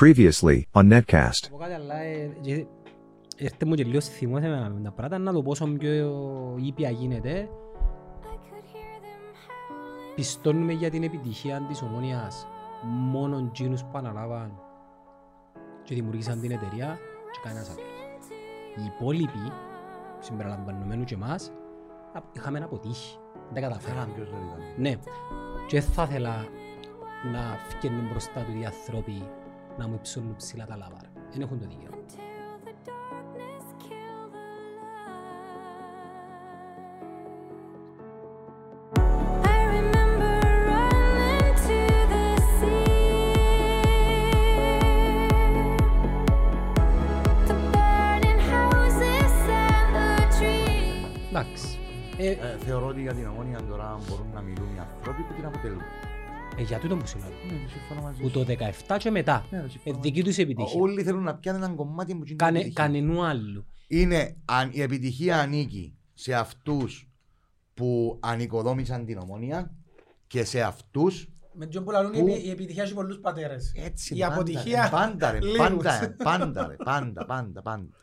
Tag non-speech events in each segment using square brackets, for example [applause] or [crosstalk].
Previously on Netcast. Από κάτι αλλά ε, και- έρθε μου και λίγο θυμός εμένα με τα πράγματα να το πόσο πιο ήπια γίνεται πιστώνουμε για την επιτυχία της ομόνιας μόνον τζίνους που αναλάβαν και δημιουργήσαν την εταιρεία και κανένας άλλος. Οι υπόλοιποι, συμπεριλαμβανομένου και εμάς, α- είχαμε αποτύχει. Δεν τα καταφέραμε. Ποιος δεν ήταν. Ναι. Και θα ήθελα να φκαινούν μπροστά του οι άνθρωποι να μου υψώνουν ψηλά τα λάβαρα. Δεν έχουν το δικαίωμα. I remember running to the sea, the burning houses and the trees. Εντάξει. Ε, Ε, θεωρώ ότι για την ομόνια τώρα μπορούν να μιλούν οι άνθρωποι που την αποτελούν. Ε, για τούτο που σου λέω. Ναι, το συμφωνώ μαζί Που σου. το 17 και μετά. Ναι, το Ε, συμφωνώ δική τους μαζί σου. επιτυχία. Όλοι θέλουν να πιάνουν έναν κομμάτι που είναι Κανε, επιτυχία. κανενού άλλου. Είναι αν η επιτυχία ανήκει σε αυτούς που ανοικοδόμησαν την ομόνια και σε αυτούς Με τον που λαλούν η Πού; επι- η επιτυχία έχει πολλούς πατέρες. έτσι Η πάντα, αποτυχία ρε, πάντα ρε, λίγους. πάντα ρε, πάντα ρε, πάντα, πάντα, πάντα. [laughs]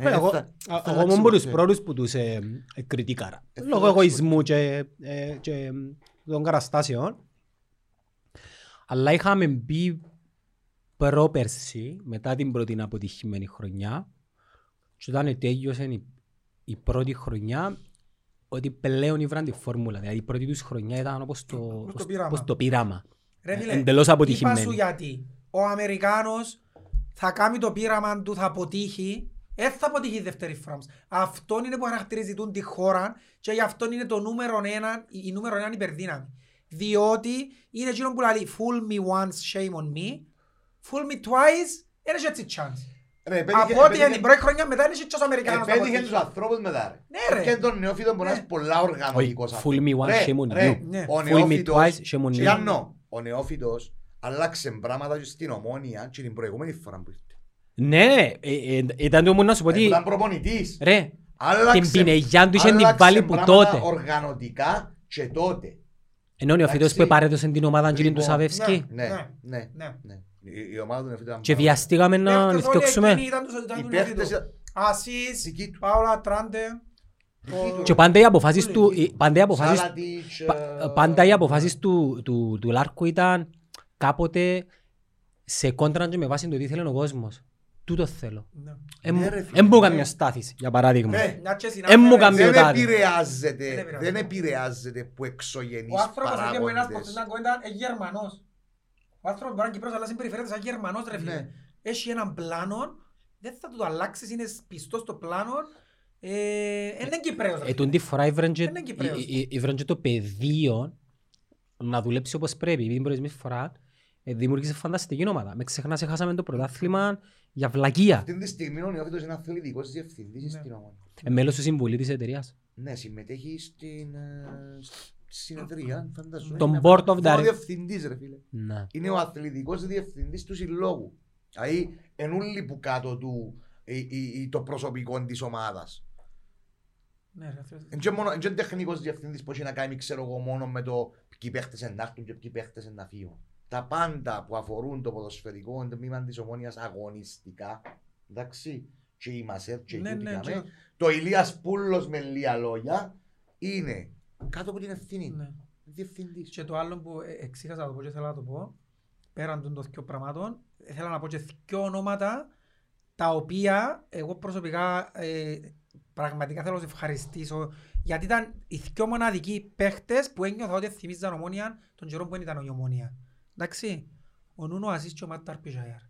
Ε, Εγώ, θα- α- θα εγώ αλλάξει ήμουν από τους ποτέ. πρώτους που τους ε, ε, κριτικάρα. Ε, θα Λόγω αλλάξει εγωισμού και, ε, και ε, των καταστάσεων. Αλλά είχαμε μπει πρόπερση, μετά την πρώτη αποτυχημένη χρονιά, και όταν τέλειωσε η, η πρώτη χρονιά, ότι πλέον ήβραν τη φόρμουλα. Δηλαδή η πρώτη τους χρονιά ήταν όπως το, Όπως το όπως- πείραμα. όπως το πείραμα. Ρε φίλε, Εντελώς Είπα αποτυχημένη. σου γιατί. Ο Αμερικάνος θα κάνει το πείραμα του, θα αποτύχει. Δεν θα αποτύχει η δεύτερη φορά όμως. Αυτό είναι που χαρακτηρίζει τούν τη χώρα και γι' αυτό είναι το νούμερο ένα, η η νούμερο ένα υπερδύναμη. Διότι είναι εκείνο που λέει fool me once, shame on me. Fool me twice, δεν έχει έτσι chance. Ρε, επέτυχε- Από ό,τι επέτυχε- την πρώτη χρονιά μετά είναι και ο Αμερικάνος θα Επέτυχε αποτύχει. τους ανθρώπους μετά ρε. Ναι, ρε. Και τον νεόφιτο μπορεί να Ναι. είναι πολλά οργανωτικός Όχι, fool me once, Ρε, shame on ρε, you. Ναι. Ο Fool me νεόφιτος, twice, shame on me. Γιάννο, ο νεόφιτος άλλαξε πράγματα και στην ομόνια και την προηγούμενη φορά που ήρθε. Ναι, ε, ε, ήταν το μόνο να σου πω ότι... Ήταν προπονητής. Ρε, Άλλαξε- την πινεγιά του είχε την άλλαξε βάλει που πράγματα τότε. οργανωτικά και τότε. Ενώ ο Φίτος που Εντάξει. επαρέδωσε την ομάδα και την του Λοιπόν, Σαβεύσκη. Ναι, Ναι, ναι, ναι. ναι. Η- Η ομάδα του νεόφιτου ήταν Και πάρα- βιαστήκαμε να Παίχτες όλοι νηθιώξουμε. εκείνοι ήταν τους- ήταν Οι του παίχτες νεοφύτου. ήταν Ασίς, δικοί του. Πάολα, Τράντε. Δικοί του. Και πάντα οι αποφάσεις του... Όλοι οι- Πάντα οι αποφάσεις, Σάλατιτς, πα- ε, πάντα οι αποφάσεις του, του, του Λάρκου ήταν κάποτε σε κόντρα και με βάση το τι ήθελε ο κόσμος. Τούτο θέλω. Ναι. Ναι, ρε, φίλε, Εν μου ναι. καμιά στάθης, για παράδειγμα. Ναι. Μια και Εν συνάδελφε, μου καμία- Δεν Μειωτάρι. Δεν επηρεάζεται, επηρεάζεται. δεν επηρεάζεται που Ο εξωγενείς άνθρωπος εκεί που είναι ένας παράγοντες. πως ήταν κοντά, είναι Γερμανός. Ο άνθρωπος μπορεί να είναι Κυπρός, αλλά συμπεριφέρεται σαν Γερμανός, ρε φίλε. Ναι. Έχει έναν πλάνο, δεν θα του το αλλάξεις, είναι πιστός στο πλάνο. Ε, Είναι Κυπρέος, ρε Ε, φίλε. τούτη φορά ήβραν και- Είναι Κυπρέος. ή- ή- ήβραν και το πεδίο να δουλέψει όπως πρέπει. Επειδή την προηγούμενη φορά ε, δημιούργησε φανταστική ομάδα. Με ξεχνάς, έχασαμε το πρωτάθλημα για βλακεία. Αυτή τη στιγμή ο Νεόφιτος είναι αθλητικός διευθυντής Ναι. στην ομάδα. Ε, μέλος του συμβουλή της εταιρείας. Ναι, συμμετέχει στην ε, συνεδρία, φανταζόμαι. Τον Είναι board of ο directors. διευθυντής, ρε φίλε. Ναι. Είναι ο αθλητικός διευθυντής του συλλόγου. Δηλαδή, εν ούλοι που κάτω του ε, ε, ε, το προσωπικό της ομάδας. Ναι, ρε φίλε. Εν και μόνο- εν και τεχνικός διευθυντής που έχει να κάνει, ξέρω εγώ, μόνο με το ποιοι παίχτες να έρθουν και ποιοι παίχτες να φύγουν. Τα πάντα που αφορούν το ποδοσφαιρικό τμήμα της ομόνιας αγωνιστικά, εντάξει, και η Μασέρ και η Ναι, τούτη ναι, κάμε, και- το Ηλίας Πούλος με λίγα λόγια, είναι κάτω από την ευθύνη. ναι. Διευθυντής. Και το άλλο που ε, εξήχασα να το πω και θέλω να το πω, πέραν των δύο πραγμάτων, θέλω να πω και δύο ονόματα τα οποία εγώ προσωπικά ε, πραγματικά θέλω να σε ευχαριστήσω γιατί ήταν οι δύο μοναδικοί παίχτες που ένιωθα ότι θυμίζαν ομόνια τον καιρό που δεν ήταν η ομόνια. Εντάξει, ο Νούνο Ασίς και ο Μάτ Ταρπιζάιαρ.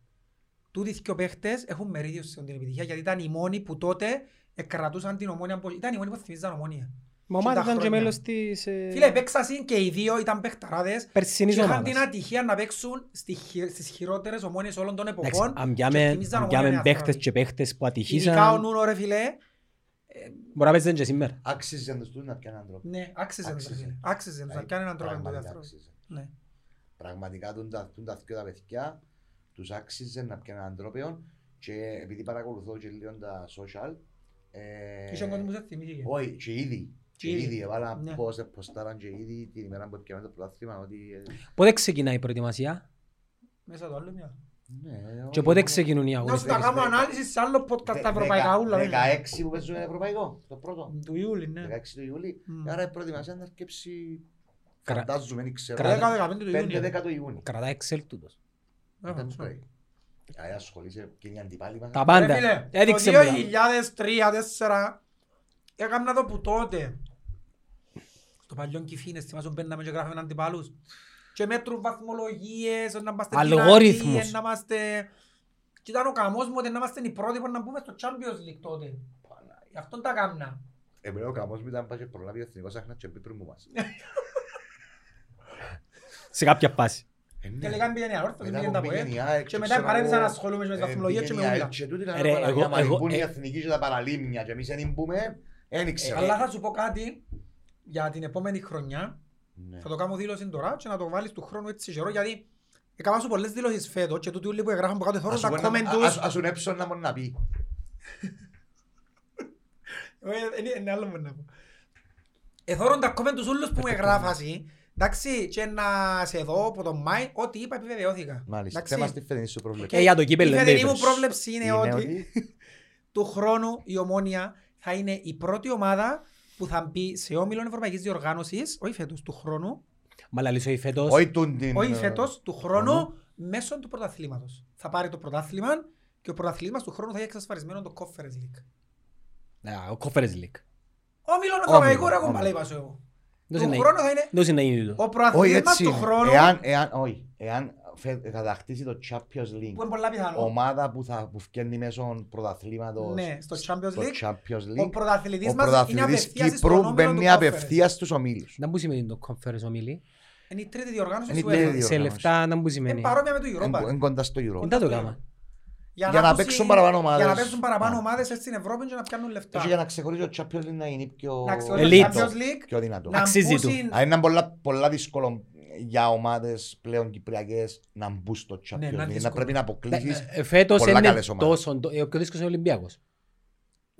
Τούτοι οι δύο παίχτες έχουν μερίδιο σε την επιτυχία γιατί ήταν οι μόνοι που τότε εκκρατούσαν την ομόνια, που- ήταν οι μόνοι που θυμίζαν ομόνια. Μα Και ομάδα τα ήταν και χρόνια. μέλος της ε, Φίλε, παίξασαν και οι δύο, ήταν παίχταράδες περσινής και είχαν ομάδας. την ατυχία να παίξουν στη χει- στις χειρότερες ομόνιες όλων των Εντάξει, εποχών. αν και πιάμε- θυμίζαν αν ομόνια πιάμε νέα παίχτες θρόνη. και παίχτες που Ειδικά ο ατυχήσαν, Νούνο ρε φίλε, μπορεί να παίζουν και σήμερα. Άξιζε τους τους να πιάνουν τρόπο. ναι, άξιζε τους, ρε Άξιζε. φίλε. Άξιζε τους, να κάνει έναν τρόπο Πραγματικά το δεύτερο. άξιζε. Ναι. Πραγματικά τούν τα τούν τα δυο τα παιδιά τους άξιζε να πιάνουν έναν τρόπο και επειδή παρακολουθώ και λίγο τα social ε, Είχε ο κόσμος δεν θυμήθηκε. όχι και ήδη και Και ήδη. ήδη έβαλα Ναι. πώς ποστάραν και ήδη την ημέρα που έπιαμε το πρωτάθλημα ότι ε, Πότε ξεκινάει η προετοιμασία; Μέσα το άλλο μια. Ναι, Και πότε ξεκινούν οι Να σου αγωνιστές. τα κάνω ανάλυση σε άλλο podcast τα ευρωπαϊκά ούλα. βέβαια. 16 που παίζουν ευρωπαϊκό, το πρώτο. Του Ιούλη, ναι. 16 του Ιούλη. Μμ. Άρα η προετοιμασία να αρκέψει, Κρα- φαντάζομαι, δεν ξέρω, κρα- 10-15 του Ιούνιου. 5-10 του Ιούνιου. Κρατά Excel τούτος. Ε, Δεν σωστό. πρέπει. Αν ασχολείσαι και είναι αντιπάλοι μας. Τα Ρε πάντα. φίλε, Έδειξε το μου. τα. 2003-2004 έκανα το που τότε. Στο παλιό Κιφίνες, θυμάσαι μπαίναμε και γράφαμε αντιπάλους. Και μέτρουν βαθμολογίες, να είμαστε Αλγόριθμους. δυνατοί, να είμαστε... Και ήταν ο καμός μου ότι να είμαστε οι πρώτοι που να μπούμε στο Champions League τότε. Γι' αυτόν τα κάμνα. Εμένα ο καμός μου ήταν πάει και προλάβει ο εθνικός άχνας και μπει πριν μου μας. [laughs] Σε κάποια φάση. Ε, ναι. Και λέγανε πήγαινε αόρθος, Μετά πήγαινε που τα πήγαινε ΠΟΕ. η ΑΕΚ Και μετά ξέρω παρέτησα εγώ, να ασχολούμαι με τις ε, βαθμολογίες και με πήγαινε η ούλα. ΑΕΚ Και τούτοι να Ρε, πάνε εγώ- να εγώ- μπουν οι ε- εθνικοί και τα παραλίμνια και εμείς δεν μπούμε, δεν ήξερα. Αλλά θα σου πω κάτι για την επόμενη χρονιά. Ναι. Θα το κάνω δήλωση τώρα και να το βάλεις του χρόνου έτσι καιρό γιατί έκανα σου πολλές δηλώσεις φέτος και τούτοι όλοι που εγγράφουν που κάτω θόρουν Ας τα σου πω comment να- τους. ας- ας σου έψω να μου να πει. Ε, είναι- Είναι άλλο που να πω. Εθώρουν τα comment τους όλους που μου εγγράφασαι. Εντάξει, και να σε δω από τον Μάη, ό,τι είπα επιβεβαιώθηκα. Μάλιστα. Εντάξει. Θέμα στη φετινή σου προβλέψη. Και για το κύπελλο Η δεν φετινή μου είπες. πρόβλεψη είναι Είναι ότι ότι- [laughs] του χρόνου η Ομόνια θα είναι η πρώτη ομάδα που θα μπει σε όμιλο Ευρωπαϊκής Διοργάνωσης, όχι φέτος, του χρόνου, Μα λαλείς όχι φέτος. Όχι τούν την... όχι ε, φέτος, του χρονού. χρόνου μέσω του πρωταθλήματος. Θα πάρει το πρωτάθλημα και ο πρωταθλήμα του χρόνου θα έχει εξασφαλισμένο το Conference League. Α, Ο Conference League. Όμιλο Ευρωπαϊκό ρε όμιλο. κομπαλέ είπα σου εγώ. Δεν Του είναι- χρόνου θα είναι δεν είναι να γίνει τούτο. ο Όχι πρωταθλήμα έτσι του είναι. χρόνου Εάν, εάν, όχι. Εάν φε- κατακτήσει το Champions που είναι League, πολλά πιθανό. ομάδα που θα που βγαίνει μέσω πρωταθλήματος Ναι, στο Champions στο League, Champions ο League, πρωταθλητής ο μας είναι πρωταθλητής απευθείας στον Κύπρου όμιλο μπαίνει του Conference. απευθείας στους ομίλους. Να μπού σημαίνει το Conference ομίλη. Είναι η τρίτη διοργάνωση Είναι η του τρίτη UEFA. διοργάνωση. Σε λεφτά να μπού Είναι σημαίνει. παρόμοια με το Εν- Europa. εν κοντά στο Euro. Δεν το κάμα. Για να ακούσει- παίξουν παραπάνω ομάδες. Για να παίξουν παραπάνω Α. ομάδες έτσι στην Ευρώπη και να πιάνουν λεφτά. Και για να ξεχωρίζει το Champions League να είναι πιο... Να ξεχωρίζει Elite. το Champions League, πιο δυνατό. να Αξίζει μπουν του. στην- Αν είναι πολλά, πολλά δύσκολο για ομάδες πλέον κυπριακές να μπουν στο Champions Ναι, να είναι League. Να δύσκολο. πρέπει να αποκλείσεις. Ε, Φέτος πολλά είναι καλές ομάδες. τόσο... το- ε, Ο πιο δύσκολος είναι ο Ολυμπιακός.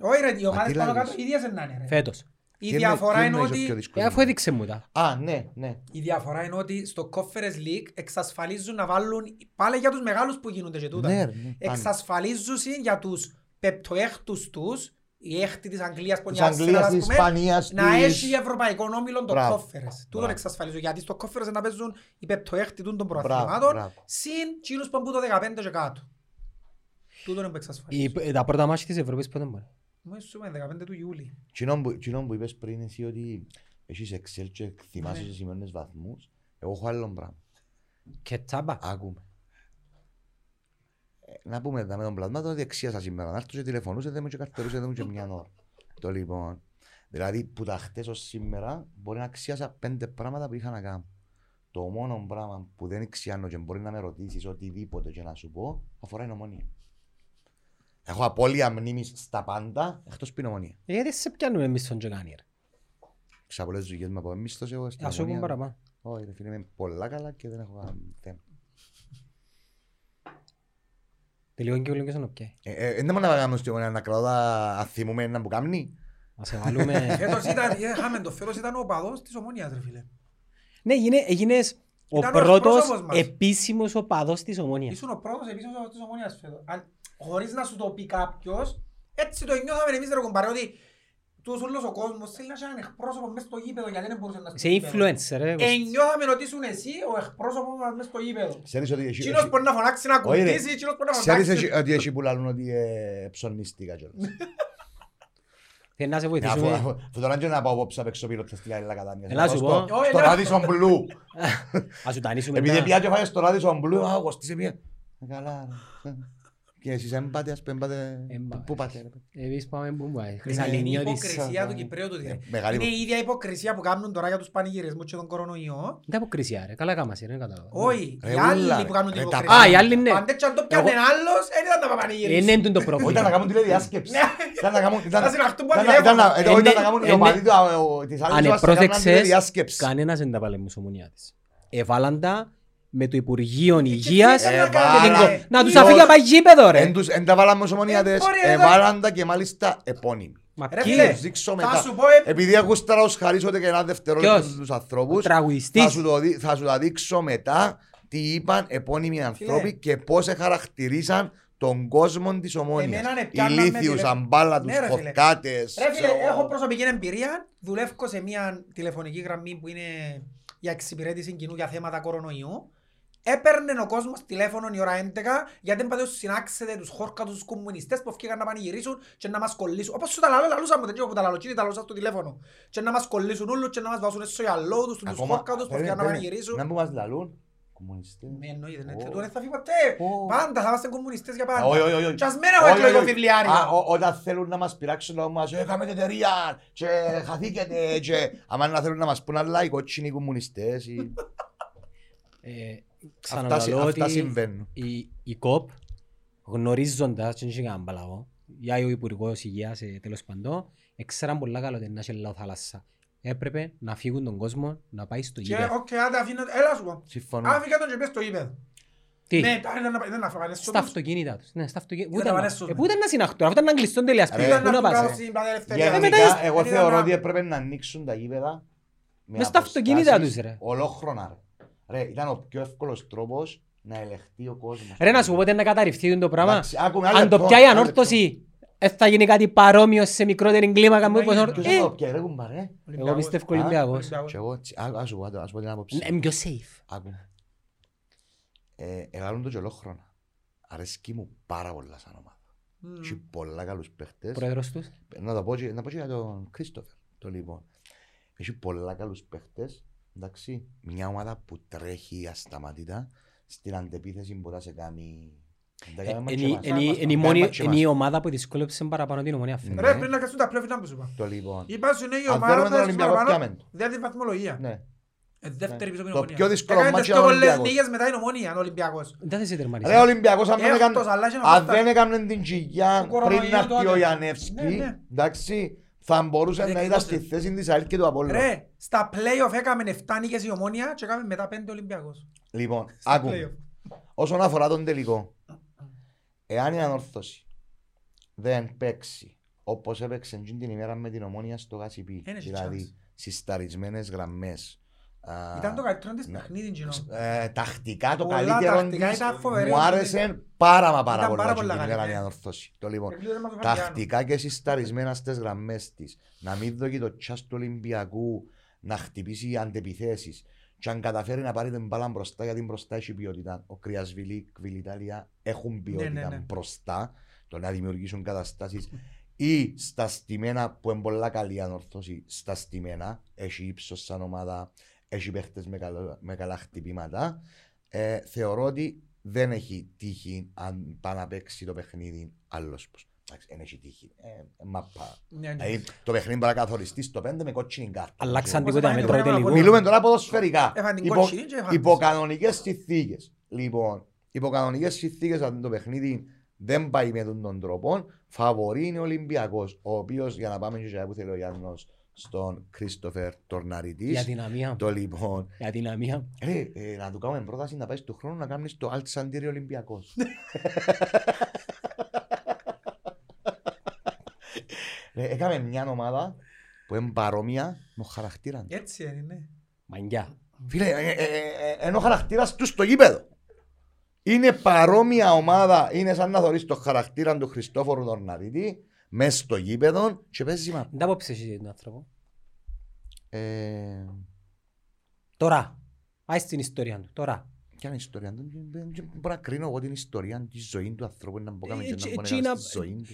Όχι ρε, οι ομάδες τι πάνω λαλείς. κάτω ίδιες είναι, ρε. Φέτος. Η Τι διαφορά τι είναι εννοείς ο πιο ότι δύσκολος; Ε, Αφού έδειξε μου τα. Α, ναι, ναι. η διαφορά είναι ότι στο Conference League εξασφαλίζουν να βάλουν πάλι για τους μεγάλους που γίνονται και τούτα. Ναι, ρε, ναι, πάλι. Εξασφαλίζουν για τους πεπτοέχτους τους, η έκτη της Αγγλίας που Της είναι η Arsenal, Αγγλίας, ας της πούμε, Ισπανίας, να της- έχει ευρωπαϊκό όμιλο το Μπράβο. Conference. Τούτον Μπράβο. εξασφαλίζουν. Γιατί στο Conference να παίζουν οι πεπτοέχτοι των Μπράβο, προαθλημάτων μπράβο. συν τσίνους που είναι που το 15 και κάτω. Τούτον είναι που εξασφαλίζουν. Οι- ε, Τα πρώτα μάτια της Ευρώπης πότε μπορεί; Μου σου είπα 15 του Ιούλη. Κοινό που, κοινό που είπες πριν εσύ ότι έχεις Excel και θυμάσαι Ναι. σε σημαίνες βαθμούς. Εγώ έχω άλλο πράγμα. Και τσάμπα. Άκουμε. Ε, Να πούμε τα με τον πλασμά το δεξίασα σήμερα. Να έρθω και τηλεφωνούσε, δεν μου και καρτερούσε, δεν μου και μια ώρα. Το λοιπόν. Δηλαδή που τα χτες ως σήμερα μπορεί να αξίασα πέντε πράγματα που είχα να κάνω. Το μόνο πράγμα που δεν εξιάνω και μπορεί να με ρωτήσεις οτιδήποτε και να σου πω αφορά την ομονία. Έχω απώλεια μνήμης στα πάντα εκτός που είναι ομονία. Ε, Γιατί σε πιάνουμε εμείς τον Τζεκάνι ρε. Ξέρω πολλές δουλειές με από εμείς εγώ στην Ας σου πούμε ομονία. παραπάνω. Όχι ρε φίλε είμαι πολλά καλά και δεν έχω κανένα θέμα. Τελειώνει και ο Ολυμπιακός να πιάει. Ε, ε, Δεν μου να κάνουμε στην ομονία να κρατώ τα αθυμούμε να που κάνει. Να σε βάλουμε... Φέτος ήταν, ε, είχαμε το φέτος ήταν ο οπαδός της Ομόνιας ρε φίλε. Ναι, έγινε- έγινες ο Ήταν ο πρώτος εκπρόσωπος μας. επίσημος οπαδός της Ομόνιας. Ήσουν ο πρώτος επίσης οπαδός της Ομόνιας φέτος. Αν- Χωρίς να σου το πει κάποιος, έτσι το νιώθαμε εμείς ρε κομπάρε ότι τους όλος ο κόσμος θέλει να έχει έναν εκπρόσωπο μες στο γήπεδο γιατί δεν μπορούσε να Σε στο γήπεδο. influencer ρε. Ε, νιώθαμε ότι ήσουν εσύ ο εκπρόσωπος μας μες στο γήπεδο. Ξέρεις ότι έχει- Εκείνος μπορεί να φωνάξει να Όχι, ρε. κουμπίσει, εκείνος μπορεί να Ξέρεις φωνάξει. έχει- ότι έχει που λαλούν ότι ε, ψωνίστηκα κιόλας. [laughs] Θέλει να σε Ναι, Αφού βοηθήσουμε. αφού- αφού τώρα και να πάω απόψε απ' έξω πυρότες στη Λαϊκή Κατάνια. Έλα σου Στο- πω. Όχι, Στο έλα. Radisson Blue. [laughs] Ας σου τανίσουμε Επειδή ένα- πια και φάγες στο Radisson Blue, α, κοστίσε μία. Ε, Καλά. Ρε. Και εσείς έμπατε, ας πέμπατε. Έμπα. Πού πάτε ρε. Εμείς πάμε που πάει. Είναι η Χρυσαλινιώτης. υποκρισία του Κυπρέου του Ε, dire. μεγάλη Είναι υπο- η ίδια υποκρισία που κάνουν τώρα για τους πανηγυρισμούς και τον κορονοϊό. Δεν αποκρισιά ρε. Καλά κάμασε ρε. δεν κατάλαβα. Όχι, Ρε, οι άλλοι ούλα, που κάνουν την ρε, τα υποκρισία. Α, οι άλλοι ναι. Αν τέτοιο αν το πιάνε Εγώ- άλλος, δεν ήταν να Ε, πανηγυρίσουν. Είναι έντον το Όχι, ήταν να πρόβλημα. κάνουν τηλεδιάσκεψη. Ήταν να κάνουν- ήταν- Να συναχτούν που ήταν- τηλέφωνο. ήταν να- ε, όχι, ήταν να κάνουν οι Είναι- οπαδοί του, α, ο- της άλλης Αν ομάδας να κάνουν επρόθεξες, τηλεδιάσκεψη. Κανένας δεν τα βάλε μου στο Ομονία της. Εβάλαν τα με το Υπουργείο Υγείας τι Ε, να και κάνουν, την βάλα- ρε. κο- να τους Τι αφήγει ως- να πάει γήπεδο ρε. Εν τους- εν τα βάλαμε ως ομονιάτες, Ε, μπορεί, ρε, εβάλαν τα και μάλιστα επώνυμοι. Μα Ρε ποιοι, φίλε, ρε. τους δείξω θα μετά. σου πω, ε, Επειδή αγούσταρα ως χαρίσω και ένα δευτερόλεπτο Ποιος; στους Ο ανθρώπους, τραγουδιστής. θα σου, το δει- θα σου τα δείξω μετά τι είπαν επώνυμοι ανθρώποι και πώς χαρακτηρίσαν τον κόσμο της ομόνιας. Εμένα με πιάνναν με Ηλίθιους, τηλε- αμπάλατους, Ναι, ρε φίλε. φορκάτες. Ρε φίλε, ξέρω εγώ. έχω προσωπική εμπειρία. Δουλεύω σε μια τηλεφωνική γραμμή που είναι για εξυπηρέτηση κοινού για θέματα κορονοϊού. Έπαιρνε ο κόσμος τηλέφωνο η ώρα 11 γιατί δεν πάτε να συνάξετε τους χόρκατους τους κομμουνιστές που έφυγαν να πανηγυρίσουν και να μας κολλήσουν. Όπως σου τα λαλώ, λαλούσα μου, δεν ξέρω που τα λαλώ, εκείνοι τα λαλούσα στο τηλέφωνο. Και να μας κολλήσουν όλους και να μας βάζουν στο γυαλό τους, τους Ακόμα- χόρκατους που έφυγαν να περίμενε, πανηγυρίσουν. Να μου μας λαλούν. Κομμουνιστές. Με εννοείται, ναι, Ω. και τώρα δεν θα φύγει ποτέ. Ω. Πάντα θα είμαστε κομμουνιστές για πάντα. Όχι, όχι, όχι. Και ας μην έχω Όχι, εκλογικό όχι, όχι. βιβλιάριο. Α, ο- Όταν θέλουν να μας πειράξουν να μας «Έκαμε την εταιρεία και χαθήκετε» και άμα να θέλουν να μας πούν άλλα οι κότσινοι κομμουνιστές ή- Ε, Αυτά, Ξαναλαλώ συ- αυτά ότι συμβαίνουν. η, η ΚΟΠ γνωρίζοντας, και δεν είχε κανένα παλαβό, για ο Υπουργός Υγείας ε, τέλος πάντων, έξεραν πολλά καλό ότι να έχει θάλασσα. Έπρεπε να φύγουν τον κόσμο να πάει στο Και γήπεδο. οκ, άντε αφήνω, έλα σου πω. Συμφωνώ. Άφηγα τον και πες στο γήπεδο. Τι, Ναι, τα- δεν να- δεν να φαγανέσουν στα τους. αυτοκίνητα τους. Ναι, στα αυτοκίνητα. Δεν Πού τα ήταν να- βαρέσουν. ε, Πού ήταν να συναχτούν, αυτό ήταν να κλειστούν τελεία σπίτι. Ρε, Ήταν Πού να να του πας. κάνουν στην Πανελευθερία. Ε, μετά Γενικά, είσαι- εγώ δεν θεωρώ ήταν ότι να- έπρεπε να ανοίξουν τα γήπεδα με Μες στα αυτοκίνητα αποστάσεις τους, ρε. Ολόχρονα ρε. Ρε, ήταν ο πιο εύκολος τρόπος να ελεγχθεί ο κόσμος. Ρε να σου πω πότε να καταρριφθεί το πράγμα. Εντάξει, άκουμε, άλλο Αν το λεπτό, πιάει άλλο ανόρθωση, ε, θα γίνει κάτι παρόμοιο σε μικρότερη κλίμακα. Ναι, μήπως ναι, ορ- Ποιος Ε, θα το πιάει ρε κουμπάρε. Εγώ πιστεύω Ολυμπιακός. Και εγώ, τσι- α- ας σου πω, ας πω την άποψη. Ναι, Είναι πιο safe. Άκου. Ε, Ελάλουν το και ολόχρονα. Αρέσκει μου πάρα πολλά σαν ομάδα. Μμμ. Έχει πολλά καλούς παίχτες. Πρόεδρος τους. Να το πω και, να πω και για τον Κρίστοφερ. Το λοιπόν. Έχει πολλά καλούς παίχτες. Εντάξει. Μια ομάδα που τρέχει ασταμάτητα στην αντεπίθεση μπορεί να σε κάνει... να τα Ε, κάνει μάτς Είναι και μας. είναι- είναι η Κάνει μόνη- μάτς και είναι η μας. ομάδα που δυσκόλεψε παραπάνω την ομονία φέτος. Ναι. Ρε, πριν να καθούν τα πλέον να σου είπα. Το λοιπόν. Είπα σου είναι η Αν ομάδα θέλουμε που τον θα Ολυμπιακό, παραπάνω, πιάμε το. δεν τη βαθμολογία. Ναι. Ε, Δεύτερη πίσω από την Το Ομόνια. πιο δύσκολο Έκανε μάτς τις ήταν πιο ο πολλές Ολυμπιακός. νίκες μετά την Ομόνια, ο Ολυμπιακός. Δεν θα σε τερματίσει. Ρε ο Ολυμπιακός αν δεν Έκτος, έκανε- αλλά είχε να αν φτάσει. δεν έκανε την τσιγιά Του κορονοϊού πριν να έρθει τότε. ο Ναι, Ιαννεύσκη, ναι. εντάξει, θα μπορούσε Δεν να ήταν στη εκτός. θέση της ΑΕΛ και του Απόλλωνα. Ρε, στα play-off έκαμε 7 νίκες η Ομόνια και έκαμε μετά 5 Ολυμπιακός. Λοιπόν, Στα άκου. play-off. Όσον αφορά τον τελικό, εάν η ανόρθωση δεν παίξει όπως έπαιξε εκείνη την ημέρα με την ομόνια στο Γασιπί, Δεν έχει δηλαδή chance. συσταρισμένες γραμμές, α, Ήταν το καλύτερο της ναι. παιχνίδι κοινό. ε, τακτικά το Πολλά καλύτερο τακτικά της ήταν φοβερό. μου άρεσε πάρα μα πάρα Ήταν πολλά πάρα εκείνη πολλά την ημέρα καλή, η ναι. ανόρθωση. Το λοιπόν, Εκλείδε μας ο Φαμπιάνο. τακτικά και συσταρισμένα στις γραμμές της, να μην δώσει το τσάς του Ολυμπιακού να χτυπήσει αντεπιθέσεις και αν καταφέρει να πάρει την μπάλα μπροστά γιατί μπροστά έχει ποιότητα ο Κρυασβιλή, Κβιλιτάλια έχουν ποιότητα ναι, ναι. μπροστά το να δημιουργήσουν καταστάσεις ή στα στημένα που είναι πολλά καλή ανορθώση στα στημένα έχει ύψος σαν ομάδα έχει παίχτες με, καλό- με καλά χτυπήματα ε, θεωρώ ότι δεν έχει τύχη αν πάει να παίξει το παιχνίδι άλλος πως. Εντάξει, δεν έχει τύχη. Ε, μαπά. Ναι, ναι. Δηλαδή, το παιχνίδι μπορεί να καθοριστεί στο 5 με κότσινη κάρτα. Αλλάξαν Όπως τίποτα είπαμε, μέτρο το τελικού. Μιλούμε τώρα ποδοσφαιρικά. Έφανε την Υπό, κότσινη και έφανε υπό τις. κανονικές συνθήκες. Λοιπόν, υπό κανονικές συνθήκες αν το παιχνίδι δεν πάει με τον τον τρόπο, φαβορεί είναι ο Ολυμπιακός, ο οποίος, για να πάμε και για που θέλει ο Γιάννος, στον Κρίστοφερ Η Τορναριτής, αδυναμία. το λοιπόν, Η αδυναμία. ρε, ε, να του κάνουμε πρόταση να πάει του χρόνου να κάνεις το Alt Santiri Ολυμπιακός. [laughs] Ρε, έκαμε μια ομάδα που είναι παρόμοια με τον χαρακτήρα του. Έτσι είναι, ναι. Μαγκιά. Φίλε, ε, ε, ε, ε, ενώ ο χαρακτήρας του στο γήπεδο. Είναι παρόμοια ομάδα, είναι σαν να θωρείς το χαρακτήρα του Χριστόφορου Τορναδίτη μες στο γήπεδο και παίζει μα. Δεν απόψε εσύ τον άνθρωπο. Ε, Τώρα. Πάει στην ιστορία του. Τώρα. ποια είναι η ιστορία του, δεν- δεν μπορώ να κρίνω εγώ την ιστορία, τη ζωή του ανθρώπου, να μπορούμε Ε, και έτσι- να έτσι μπορούμε είναι- στη ζωή του.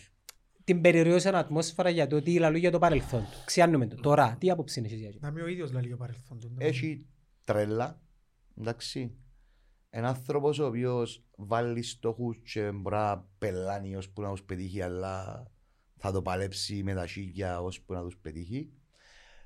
Την περιοριώσαν ατμόσφαιρα για το τι λαλού για το παρελθόν του. Ξιάνουμε το. Τώρα. Τι άποψη είναι εσύ για αυτό. Να μην ο ίδιος λέει ο παρελθόν του. Έχει τρέλα, εντάξει. Ένα άνθρωπος ο οποίος βάλει στόχους και μπορεί να πελάνει ώσπου να τους πετύχει, αλλά θα το παλέψει με τα χίλια ώσπου να τους πετύχει.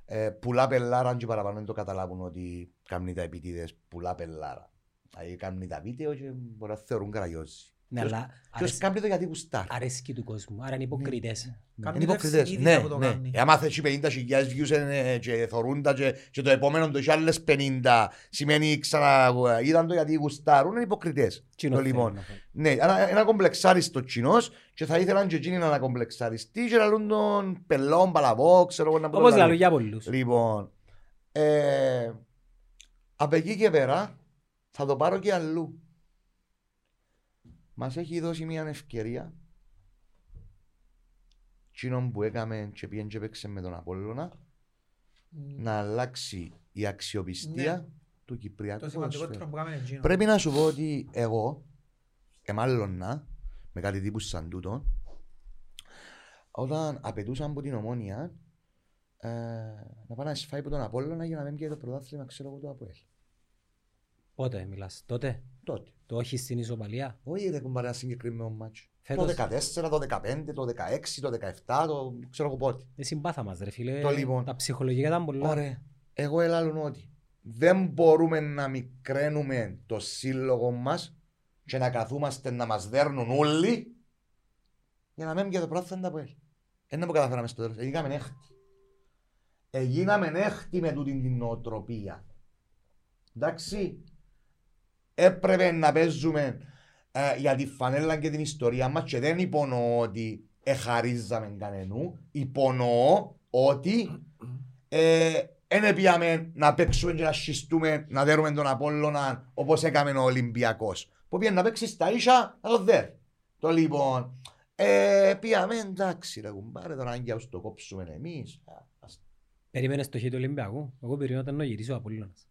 Ε, πουλά πελάρα και παραπάνω δεν το καταλάβουν ότι κάνει τα επιτίδες πουλά πελάρα. Δηλαδή κάνει τα βίντεο και μπορεί να θεωρούν καραγιώση. Ναι, Ποιος- αλλά Ποιος αρέσκει- κάνει το γιατί γουστάρει. αρέσκει του κόσμου. Άρα είναι υποκριτές. Κάνει Είναι το υποκριτές. ευσυνείδητα Ναι, που το ναι. κάνει. Ε, Άμα θες 50.000 views ε, και θωρούν τα και, και το επόμενο το έχει άλλες 50 σημαίνει ξανά είδαν το γιατί γουστάρουν είναι υποκριτές. Τσίνο Το θέλει λοιπόν. να φέρει. Ναι, ένα, ένα κομπλεξάριστο κοινός και θα ήθελαν και εκείνοι να ανακομπλεξαριστεί και να λούν τον πελόν, παλαβό, ξέρω εγώ να πω Όπως το λαλού λαλούν. για πολλούς. Λοιπόν, ε, από εκεί και πέρα θα το πάρω και αλλού. Μας έχει δώσει μια ευκαιρία εκείνον που έκαμε και πήγαινε και παίξε με τον Απόλλωνα να αλλάξει η αξιοπιστία Ναι. του Κυπριακού Το σημαντικότερο ποδοσφαίρου. που κάνουμε είναι εκείνο. Πρέπει να σου πω ότι εγώ, εμάλλωνα, με κάτι τύπους σαν τούτο, όταν απαιτούσαν από την ομόνια, ε, να πάει να σφάει από τον Απόλλωνα για να μην πιέει το πρωτάθλημα, ξέρω εγώ, το Αποέλ. Πότε μιλάς, τότε; Τότε. Το όχι στην ισοπαλία; Όχι ρε κουμπάρε ένα συγκεκριμένο μάτσο. Φέτος; Το 14, το 15, το 16, το 17, το ξέρω εγώ πότε. Δεν συμπάθα μας ρε φίλε. Το λοιπόν. Τα ψυχολογικά ήταν πολλά. Ωραία. Εγώ ελάλουν ότι δεν μπορούμε να μικραίνουμε το σύλλογο μας και να καθούμαστε να μας δέρνουν όλοι για να μένουμε για το πρόθυμα από ελ. Ένα που καταφέραμε στο τέλος. Έγιναμε έκτη. Έγιναμε έκτη με τούτη την νοοτροπία. Εντάξει. Έπρεπε να παίζουμε ε, για τη φανέλα και την ιστορία μας και δεν υπονοώ ότι εχαρίζαμε κανενού. Υπονοώ ότι ε, δεν πήγαμε να παίξουμε και να σχιστούμε, να δέρουμε τον Απόλλωνα όπως έκαμε ο Ολυμπιακός. Που πήγαινε να παίξει στα ίσα, να το δέρ. Το λοιπόν, ε, πήγαμε εντάξει ρε κουμπάρε, τώρα αν για το κόψουμε εμείς. Α, ας- Περίμενες το χ του Ολυμπιακού. Εγώ περίμενα να γυρίσει ο Απόλλωνας.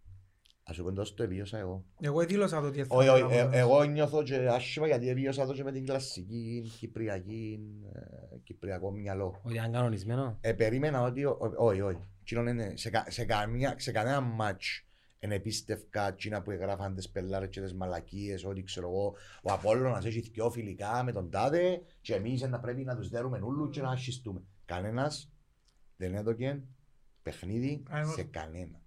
Ας σου πω εντός το εβίωσα εγώ. Εγώ δήλωσα το ότι θα Όχι, όχι, κάνω. ε, εγώ νιώθω και άσχημα γιατί εβίωσα το και με την κλασική κυπριακή, ε, κυπριακό μυαλό. Ότι ήταν κανονισμένο. Ε, περίμενα ότι. ο- ο- Όχι, όχι. Εκείνον είναι σε, κα- σε, καμία, σε κανένα μάτς εν επίστευκα εκείνα που έγραφαν τις πελάρες και τις μαλακίες ότι ξέρω εγώ ο Απόλλωνας έχει δυο φιλικά με τον τάδε και εμείς να πρέπει να τους δέρουμε ούλου και να ασχιστούμε. Κανένας δεν έδωκε παιχνίδι Α, εγώ- σε κανένα.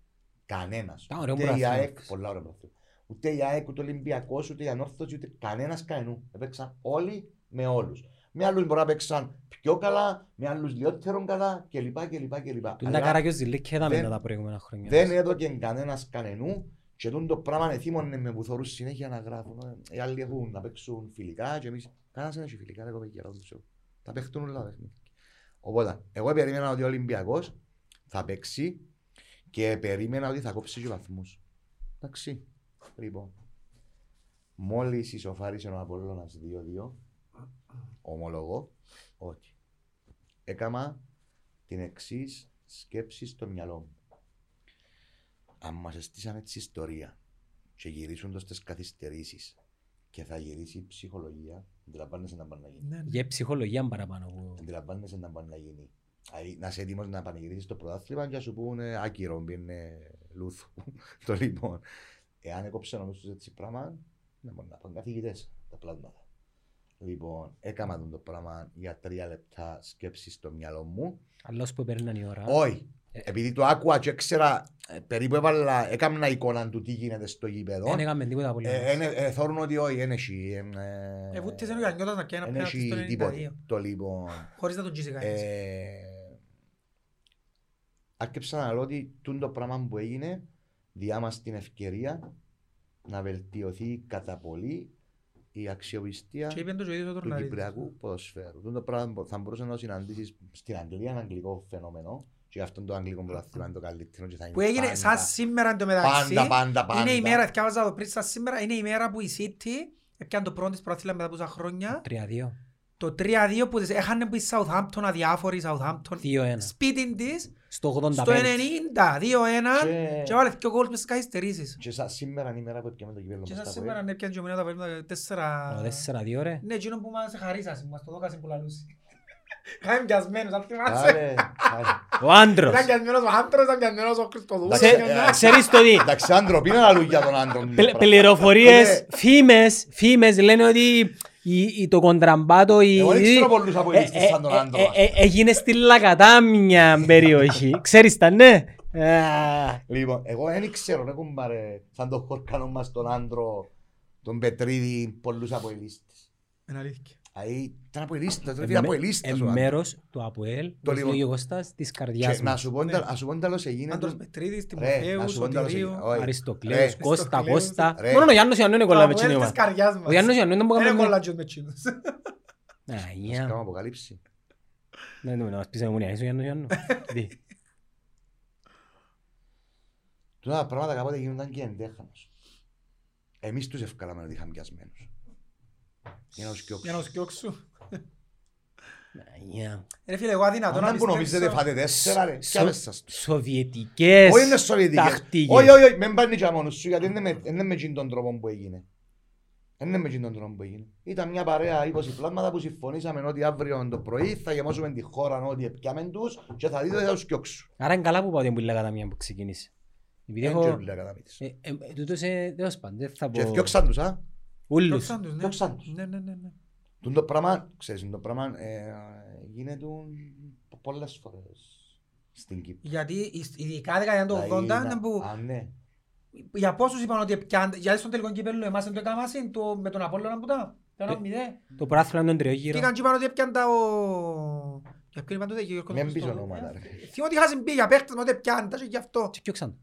Κανένας. Ήταν ωραίο Ούτε η πρωτάθλημα. ΑΕΚ, πολλά ωραία πρωτάθλημα. Ούτε η ΑΕΚ, ούτε ο Ολυμπιακός, ούτε η Ανόρθωση, ούτε κανένας κανενού. Έπαιξαν όλοι με όλους. Με άλλους μπορεί να παίξαν πιο καλά, με άλλους λιότερο καλά κλπ. κλπ, κλπ. Του Αλλά να καράκιος ζηλίκ είδαμε δεν- τα προηγούμενα χρόνια. δεν έδωκε κανένας κανενού και τούτο το πράγμα εθίμωνε με που θωρούν συνέχεια να γράφουν. Ε, Οι άλλοι έχουν να παίξουν φιλικά και εμείς κανένας δεν έχει φιλικά, δεν κοπέκια, ρώτα τους. Τα παίχτουν όλα παιχνίδια. Οπότε, εγώ περίμενα ότι ο Ολυμπιακός θα παίξει και περίμενα ότι θα κόψει και βαθμούς. Εντάξει. Λοιπόν, μόλις ισοφάρισε ο Απόλλωνας 2-2, ομολογώ ότι έκανα την εξής σκέψη στο μυαλό μου. Αν μας αισθήσαν έτσι ιστορία και γυρίσουν στις καθυστερήσεις και θα γυρίσει η ψυχολογία, αντιλαμβάνεσαι να πάνε να γίνει. Ναι, ναι. Για ψυχολογία παραπάνω. που- Αντιλαμβάνεσαι να πάνε να γίνει. Δηλαδή, να είσαι έτοιμος να πανηγυρίσεις το πρωτάθλημα και να σου πούνε άκυρο, είναι λούθου. [laughs] το λοιπόν. Εάν έκοψε ο νους τους έτσι πράγμα, να μπορούν να πάνε καθηγητές τα πλάσματα. Λοιπόν, έκανα τον το πράγμα για τρία λεπτά σκέψης στο μυαλό μου. Αλλά ώσπου παίρναν η ώρα. Όχι. Επειδή το άκουα και έξερα, ε, περίπου έβαλα, έκανα εικόνα του τι γίνεται στο γήπεδο. Δεν έκαμε τίποτα πολύ. Ε, είναι- ε, Θεωρούν ότι όχι, δεν έχει. ε, ε, Ε, βούτησε ο Γιαννιώτας να κάνει ένα Δεν πέναλτι στο έχει τίποτα. 92. Το λοιπόν. Χωρίς να τον τζίσει κανείς. Ε, Άρχισα να λέω ότι τούτο το πράγμα που έγινε διά μας την ευκαιρία να βελτιωθεί κατά πολύ η αξιοπιστία Και είπε το και ο ίδιος ο του Τορναρίδης. Κυπριακού ποδοσφαίρου. Τούτο το πράγμα θα μπορούσε να το συναντήσεις στην Αγγλία, ένα αγγλικό φαινόμενο και γι' αυτό το αγγλικό πρωτάθλημα είναι το καλύτερο και θα είναι Που έγινε πάντα, σαν σήμερα εντωμεταξύ. πάντα, πάντα, πάντα. Είναι η μέρα, θυκάβαζα το πριν σαν σήμερα, είναι η μέρα που η City έπιανε το πρώτο της πρωτάθλημα μετά από τόσα χρόνια. 3-2. Το 3-2 που τις έχανε που η Southampton, αδιάφορη Southampton. 2-1. Σπίτι της, Στο 85. στο 90, 2-1 Και- και βάλε δύο γκολ μες στις καθυστερήσεις. Και σαν σήμερα είναι η μέρα που έπιαμε το κυπέλλο Και μας σαν τα σήμερα πρωί. έπιανε και ο Μινέτα παίρνει τέσσερα... Ο 4-2 ρε. Ναι, εκείνο που μας χαρίσασαι, μας το δώκασαι που λαλούσε. Κάμε πιασμένος, αν θυμάσαι. Κάλε, κάλε. [laughs] Ο άντρος. Ήταν πιασμένος ο Άντρος, ήταν πιασμένος ο Χριστοδούλος. Εντάξει, Ξέ- ε, Ξέρεις το τι. Εντάξει, άντρος, πήγαινε να λούγια τον άντρο. Πλη- Πληροφορίες, Ε, φήμες, φήμες λένε ότι η- η- το κοντραμπάτο η- Εγώ δεν ξέρω πολλούς ε, αποελίστες ε, σαν τον ε, άντρο. ε, ε, έγινε στη Λακατά μια περιοχή. [laughs] Ξέρεις τα ναι. Α, Λοιπόν, εγώ δεν ξέρω, ρε κουμπάρε, σαν το χορκανό μας τον άντρο, τον Πετρίδη, πολλούς αποελίστες. Είναι αλήθεια. Δηλαδή, ήταν αποελίστες, ε, δεν είναι αποελίστες ο ε, άντρος. μέρος του ΑΠΟΕΛ, όπως λοιπόν. λέγει ο Κώστας, της καρδιάς Και να μας. σου πω, να σου πω τέλος έγινε... Άντρος του- Πετρίδης, Ρε, να Τιμοθέου, σου πω τέλος Σωτηρίου. έγινε. Όχι. Αριστοκλέους, Ρε, Κώστα, Αριστοκλέους, Κώστα. ρε. Μόνο ο Γιάννος Ιαννού είναι κολλά με Το τσινή Αποέλ μας. της καρδιάς μας. Ο Γιάννος Ιαννού είναι που Δεν έκαμε- έχω κολλάτζιος με τσίνους. Α, Ας γεια. κάνουμε αποκαλύψη. Ναι, ναι, να μας πεις εμονία, είσαι ο Γιάννος Ιαννού. Τι. [laughs] Τούτα τα πράγματα κάποτε γίνονταν και εντέχανος. Εμείς τους ευκάλαμε ότι είχαν πιασμένους. Για να τους Για να κοιόξουν. τους κοιόξουν. Yeah. Ρε φίλε, εγώ αδυνατό να Αν που νομίζετε πιστέψω. φάτε τέσσερα ρε, Σο- πιάμε σας τους. Σοβιετικές Όχι είναι σοβιετικές. τακτικές. Όχι, όχι, όχι, μην πάνε και μόνος σου, γιατί δεν είναι με- δεν είναι με εκείνον τον τρόπο που έγινε. Δεν είναι με εκείνον τον τρόπο που έγινε. Ήταν μια παρέα 20 πλάσματα που συμφωνήσαμε ότι αύριο το πρωί θα γεμώσουμε τη χώρα ότι πιάμε τους και θα δείτε ότι θα τους κοιόξουν. Άρα είναι καλά που πάω την πουλά κατά μία που ξεκίνησε. Επειδή Δεν έχω... ξέρω, κατά μύτης. Ε, ε, ε, Τούτος είναι... Τέλος πάντων, δεν θα Και πω... διώξαν τους, α. Ούλους. Διώξαν τους, ναι. Διώξαν τους. Ναι, ναι, ναι, ναι. Τούν το πράγμα, ξέρεις, το πράγμα ε, γίνεται πολλές φορές στην Κύπρο. Γιατί εις- ειδικά δεκαετία του 80 Δηλαδή, είναι που Α, ναι. για πόσους είπαν ότι πιάν- γιατί στον τελικό κύπελλο εμάς δεν το έκαναμε συν το- με τον Απόλλωνα που τα το ένα Ε, μηδέ. Το πράθυλο είναι τον Και τριόγυρο. είχαν και είπαν ότι έπιαν τα ο... Για ποιον είπαν τότε, για Γιώργο Μην Χριστό. πεις ονόματα, ρε. Ε, Θυμώ ότι είχαν πει για παίχτες με ότι έπιαν τα και γι' αυτό. Και κοιόξαν.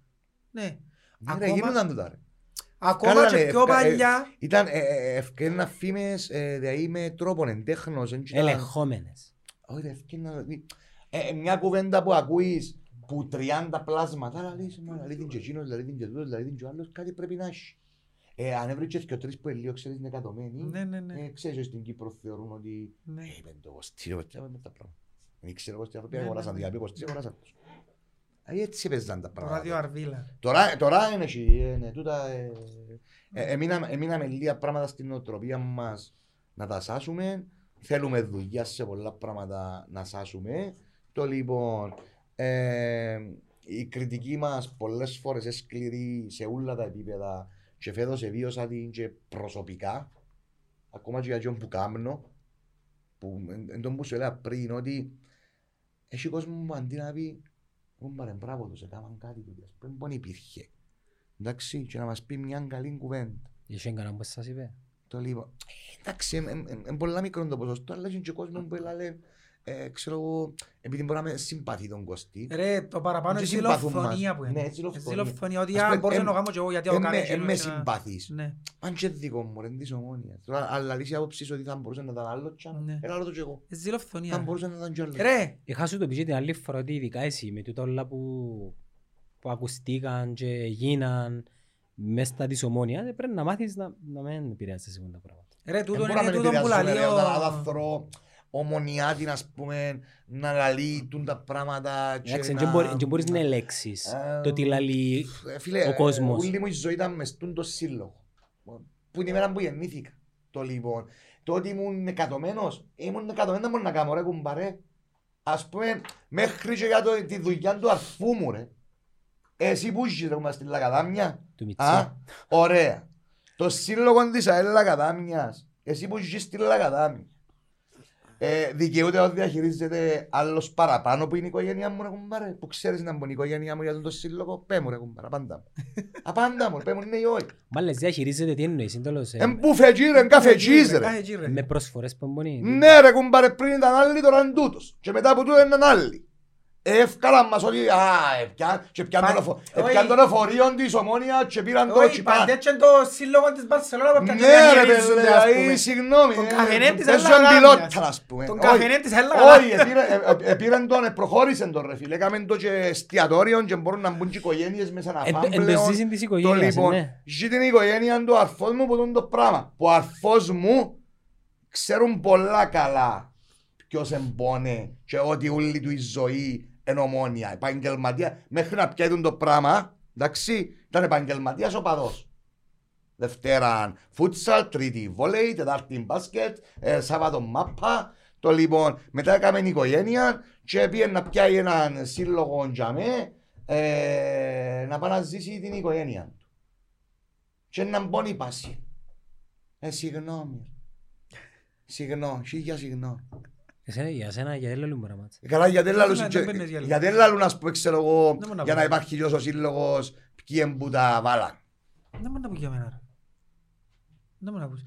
Ναι. Ναι, ρε, Ακόμα- γίνονταν τούτα, ρε. Ακόμα Κάνανε, και πιο ευκα- παλιά. Ήταν ε, ε, ευκαιρία φήμες, ε, δηλαδή με τρόπον εντέχνος. εν ήταν- Ελεγχόμενες. Όχι ρε, ευκαιρία- ε, ε, μια κουβέντα που ακούεις που 30 πλάσματα, αλλά λες, μα λέει την και εκείνος, δηλαδή την και τούτος, δηλαδή την και ο άλλος, κάτι πρέπει να έχει. Ε, αν έβρισκες και ο τρεις που ελίγο ξέρεις είναι εκατομένοι, Ναι, ναι, ναι. ε, ξέρεις ότι στην Κύπρο θεωρούν ότι Ναι. ε, είπε το κοστί, ρε, τι με τα πράγματα. Δεν ξέρω εγώ τι άνθρωποι Ναι, ναι, αγοράσαν, ναι. δηλαδή κοστί αγοράσαν τους. Ε, Έτσι παίζαν τα Το ράδιο πράγματα. Αρβίλα. Τώρα, τώρα είναι εσύ, ε, ναι, τούτα, ε, ε, εμείναμε, εμείναμε λίγα πράγματα στην νοοτροπία μας να τα σάσουμε. Θέλουμε δουλειά σε πολλά πράγματα να σάσουμε. Το λοιπόν, ε, η κριτική μας πολλές φορές είναι σκληρή σε όλα τα επίπεδα και φέτος εβίωσα την και προσωπικά, ακόμα και για ποιον που κάμνω, που εν, εν τω που σου έλεγα πριν, ότι έχει κόσμο που αντί να πει «Ω, μπαρε, μπράβο τους, έκαναν κάτι του, πριν πόν υπήρχε. Εντάξει, και να μας πει μια καλή κουβέντα. Είχε κανέναν που σας είπε. Το λοιπόν, ε, εντάξει, είναι πολλά μικρό το ποσοστό, αλλά είναι και κόσμος που λέει, ε, ξέρω εγώ, επειδή μπορεί να με συμπαθεί τον Κωστή. Ρε, το παραπάνω Και είναι συμπαθούν ζηλοφωνία μας. που είναι. Ναι, ζηλοφωνία. Ζηλοφωνία, ότι Ας α, πούμε, μπορούσα εμ- να το κάνω και εγώ, γιατί ο Εν κάνει με- εκείνο εν με και να- συμπαθείς. Ναι. Αν και δικό μου, ρε, της ομόνιας. Τώρα, αλλά λύσει άποψης ότι θα μπορούσε να ήταν άλλο τσάνο. Ναι. Έλα το και εγώ. Ε, Ζηλοφωνία. Θα μπορούσε να ήταν και άλλο. Ρε, Είχα σου το πει και την άλλη φορά ότι ειδικά εσύ με τούτα όλα που, που ακουστήκαν και γίναν μέσα στα της ομόνιας ε, πρέπει να μάθεις να, να μην επηρεάζεσαι με τα πράγματα. ρε, Δεν τούτο μπορώ να είναι με τούτο που επηρεάζουν, λαλεί ρε, ο... Όταν όταν θωρώ ομονιάτη, ας πούμε, να λαλεί τούν τα πράγματα και Εντάξει, να- δεν μπορεί- δεν μπορείς να ελέγξεις Ε, το τι λαλεί Ε, Φίλε, ο κόσμος. όλη μου η ζωή ήταν μες στον το σύλλογο. Που είναι η μέρα που γεννήθηκα. Το λοιπόν. Το ότι ήμουν εκατομένος, ήμουν εκατομένος δεν μπορώ να κάνω ρε κουμπαρέ. Ας πούμε, μέχρι και για το, τη δουλειά του αρφού μου ρε. Εσύ που είσαι ρε κουμπά στη Λακαδάμια. του Α, Μιτσά. ωραία. Το σύλλογο της ΑΕΛ Λακαδάμιας. Εσύ που είσαι στη Λακαδάμια. Ε, δικαιούται να διαχειρίζεται άλλος παραπάνω που είναι η οικογένειά μου ρε κουμπάρε. Που ξέρεις να μπουν η οικογένειά μου για τον το σύλλογο. Πέ μου ρε κουμπάρε, απάντα μου. Απάντα μου, πέ μου είναι ή όχι. Μάλλες διαχειρίζεται τι εννοείς, είναι τέλος, ε, Εν μπουφε τζίρε, εν καφε τζίζ ρε. Κάθε τζίρε. με προσφορές που μπορεί. Ναι ρε κουμπάρε, πριν ήταν άλλοι, τώρα είναι τούτος. Και μετά από τούτο ήταν άλλοι. Εύκαλαν μας ότι α, έπιαν και πιαν Πα- τον εφο- όχι. έπιαν τον εφορείο της ομόνιας και πήραν το Όχι, τσιπάν. παντέτσεν το σύλλογο της Μπαρσελόνα που πιάνε Ναι ρε διαχειρίζονται, παιδί, ας δηλαδή, πούμε. συγγνώμη. Τον ε, καφενέ της παίζω Ελλάδας. εμπιλότα, ας πούμε. Τον Όχι. καφενέ της Ελλάδας. Όχι, επήρε- ε, ε, επήραν τον, ε, προχώρησαν τον ρε φίλε, έκαμε το και εστιατόριο και μπορούν να μπουν και οικογένειες μέσα να Εν το- φάνε εν το πλέον. ζήσιν της Το οικογένειας, λοιπόν, ναι. ζει την οικογένεια του αρφός μου που τον το πράγμα. Που ο αρφός μου ξέρουν πολλά καλά ποιος εμπόνε και ότι όλη του η ζωή είναι ομόνια, επαγγελματία. Μέχρι να πιέτουν το πράγμα, εντάξει, ήταν επαγγελματίας οπαδός. Δευτέρα φούτσαλ, τρίτη βόλεϊ, τετάρτη μπάσκετ, ε, Σάββατο μάπα. Το λοιπόν, μετά έκαμε οικογένεια και πήγε να πιάει έναν σύλλογο τζαμέ ε, να πάει να ζήσει την οικογένεια του. Και να μπώνει πάση. Ε, συγγνώμη. Συγγνώμη, χίλια συγγνώμη. Εσένα, για σένα γιατί λαλούν πράγματα. Ε, Καλά, γιατί λαλούν, Ναι, και- δεν παίρνεις γέλιο. γιατί λαλούν, ας πούμε, ξέρω εγώ, Δεν μπορώ να για να πω. υπάρχει και ο σύλλογος, ποιοι εμπού τα βάλαν. Δεν μπορεί να πει για μένα ρε. Δεν μπορεί να πεις.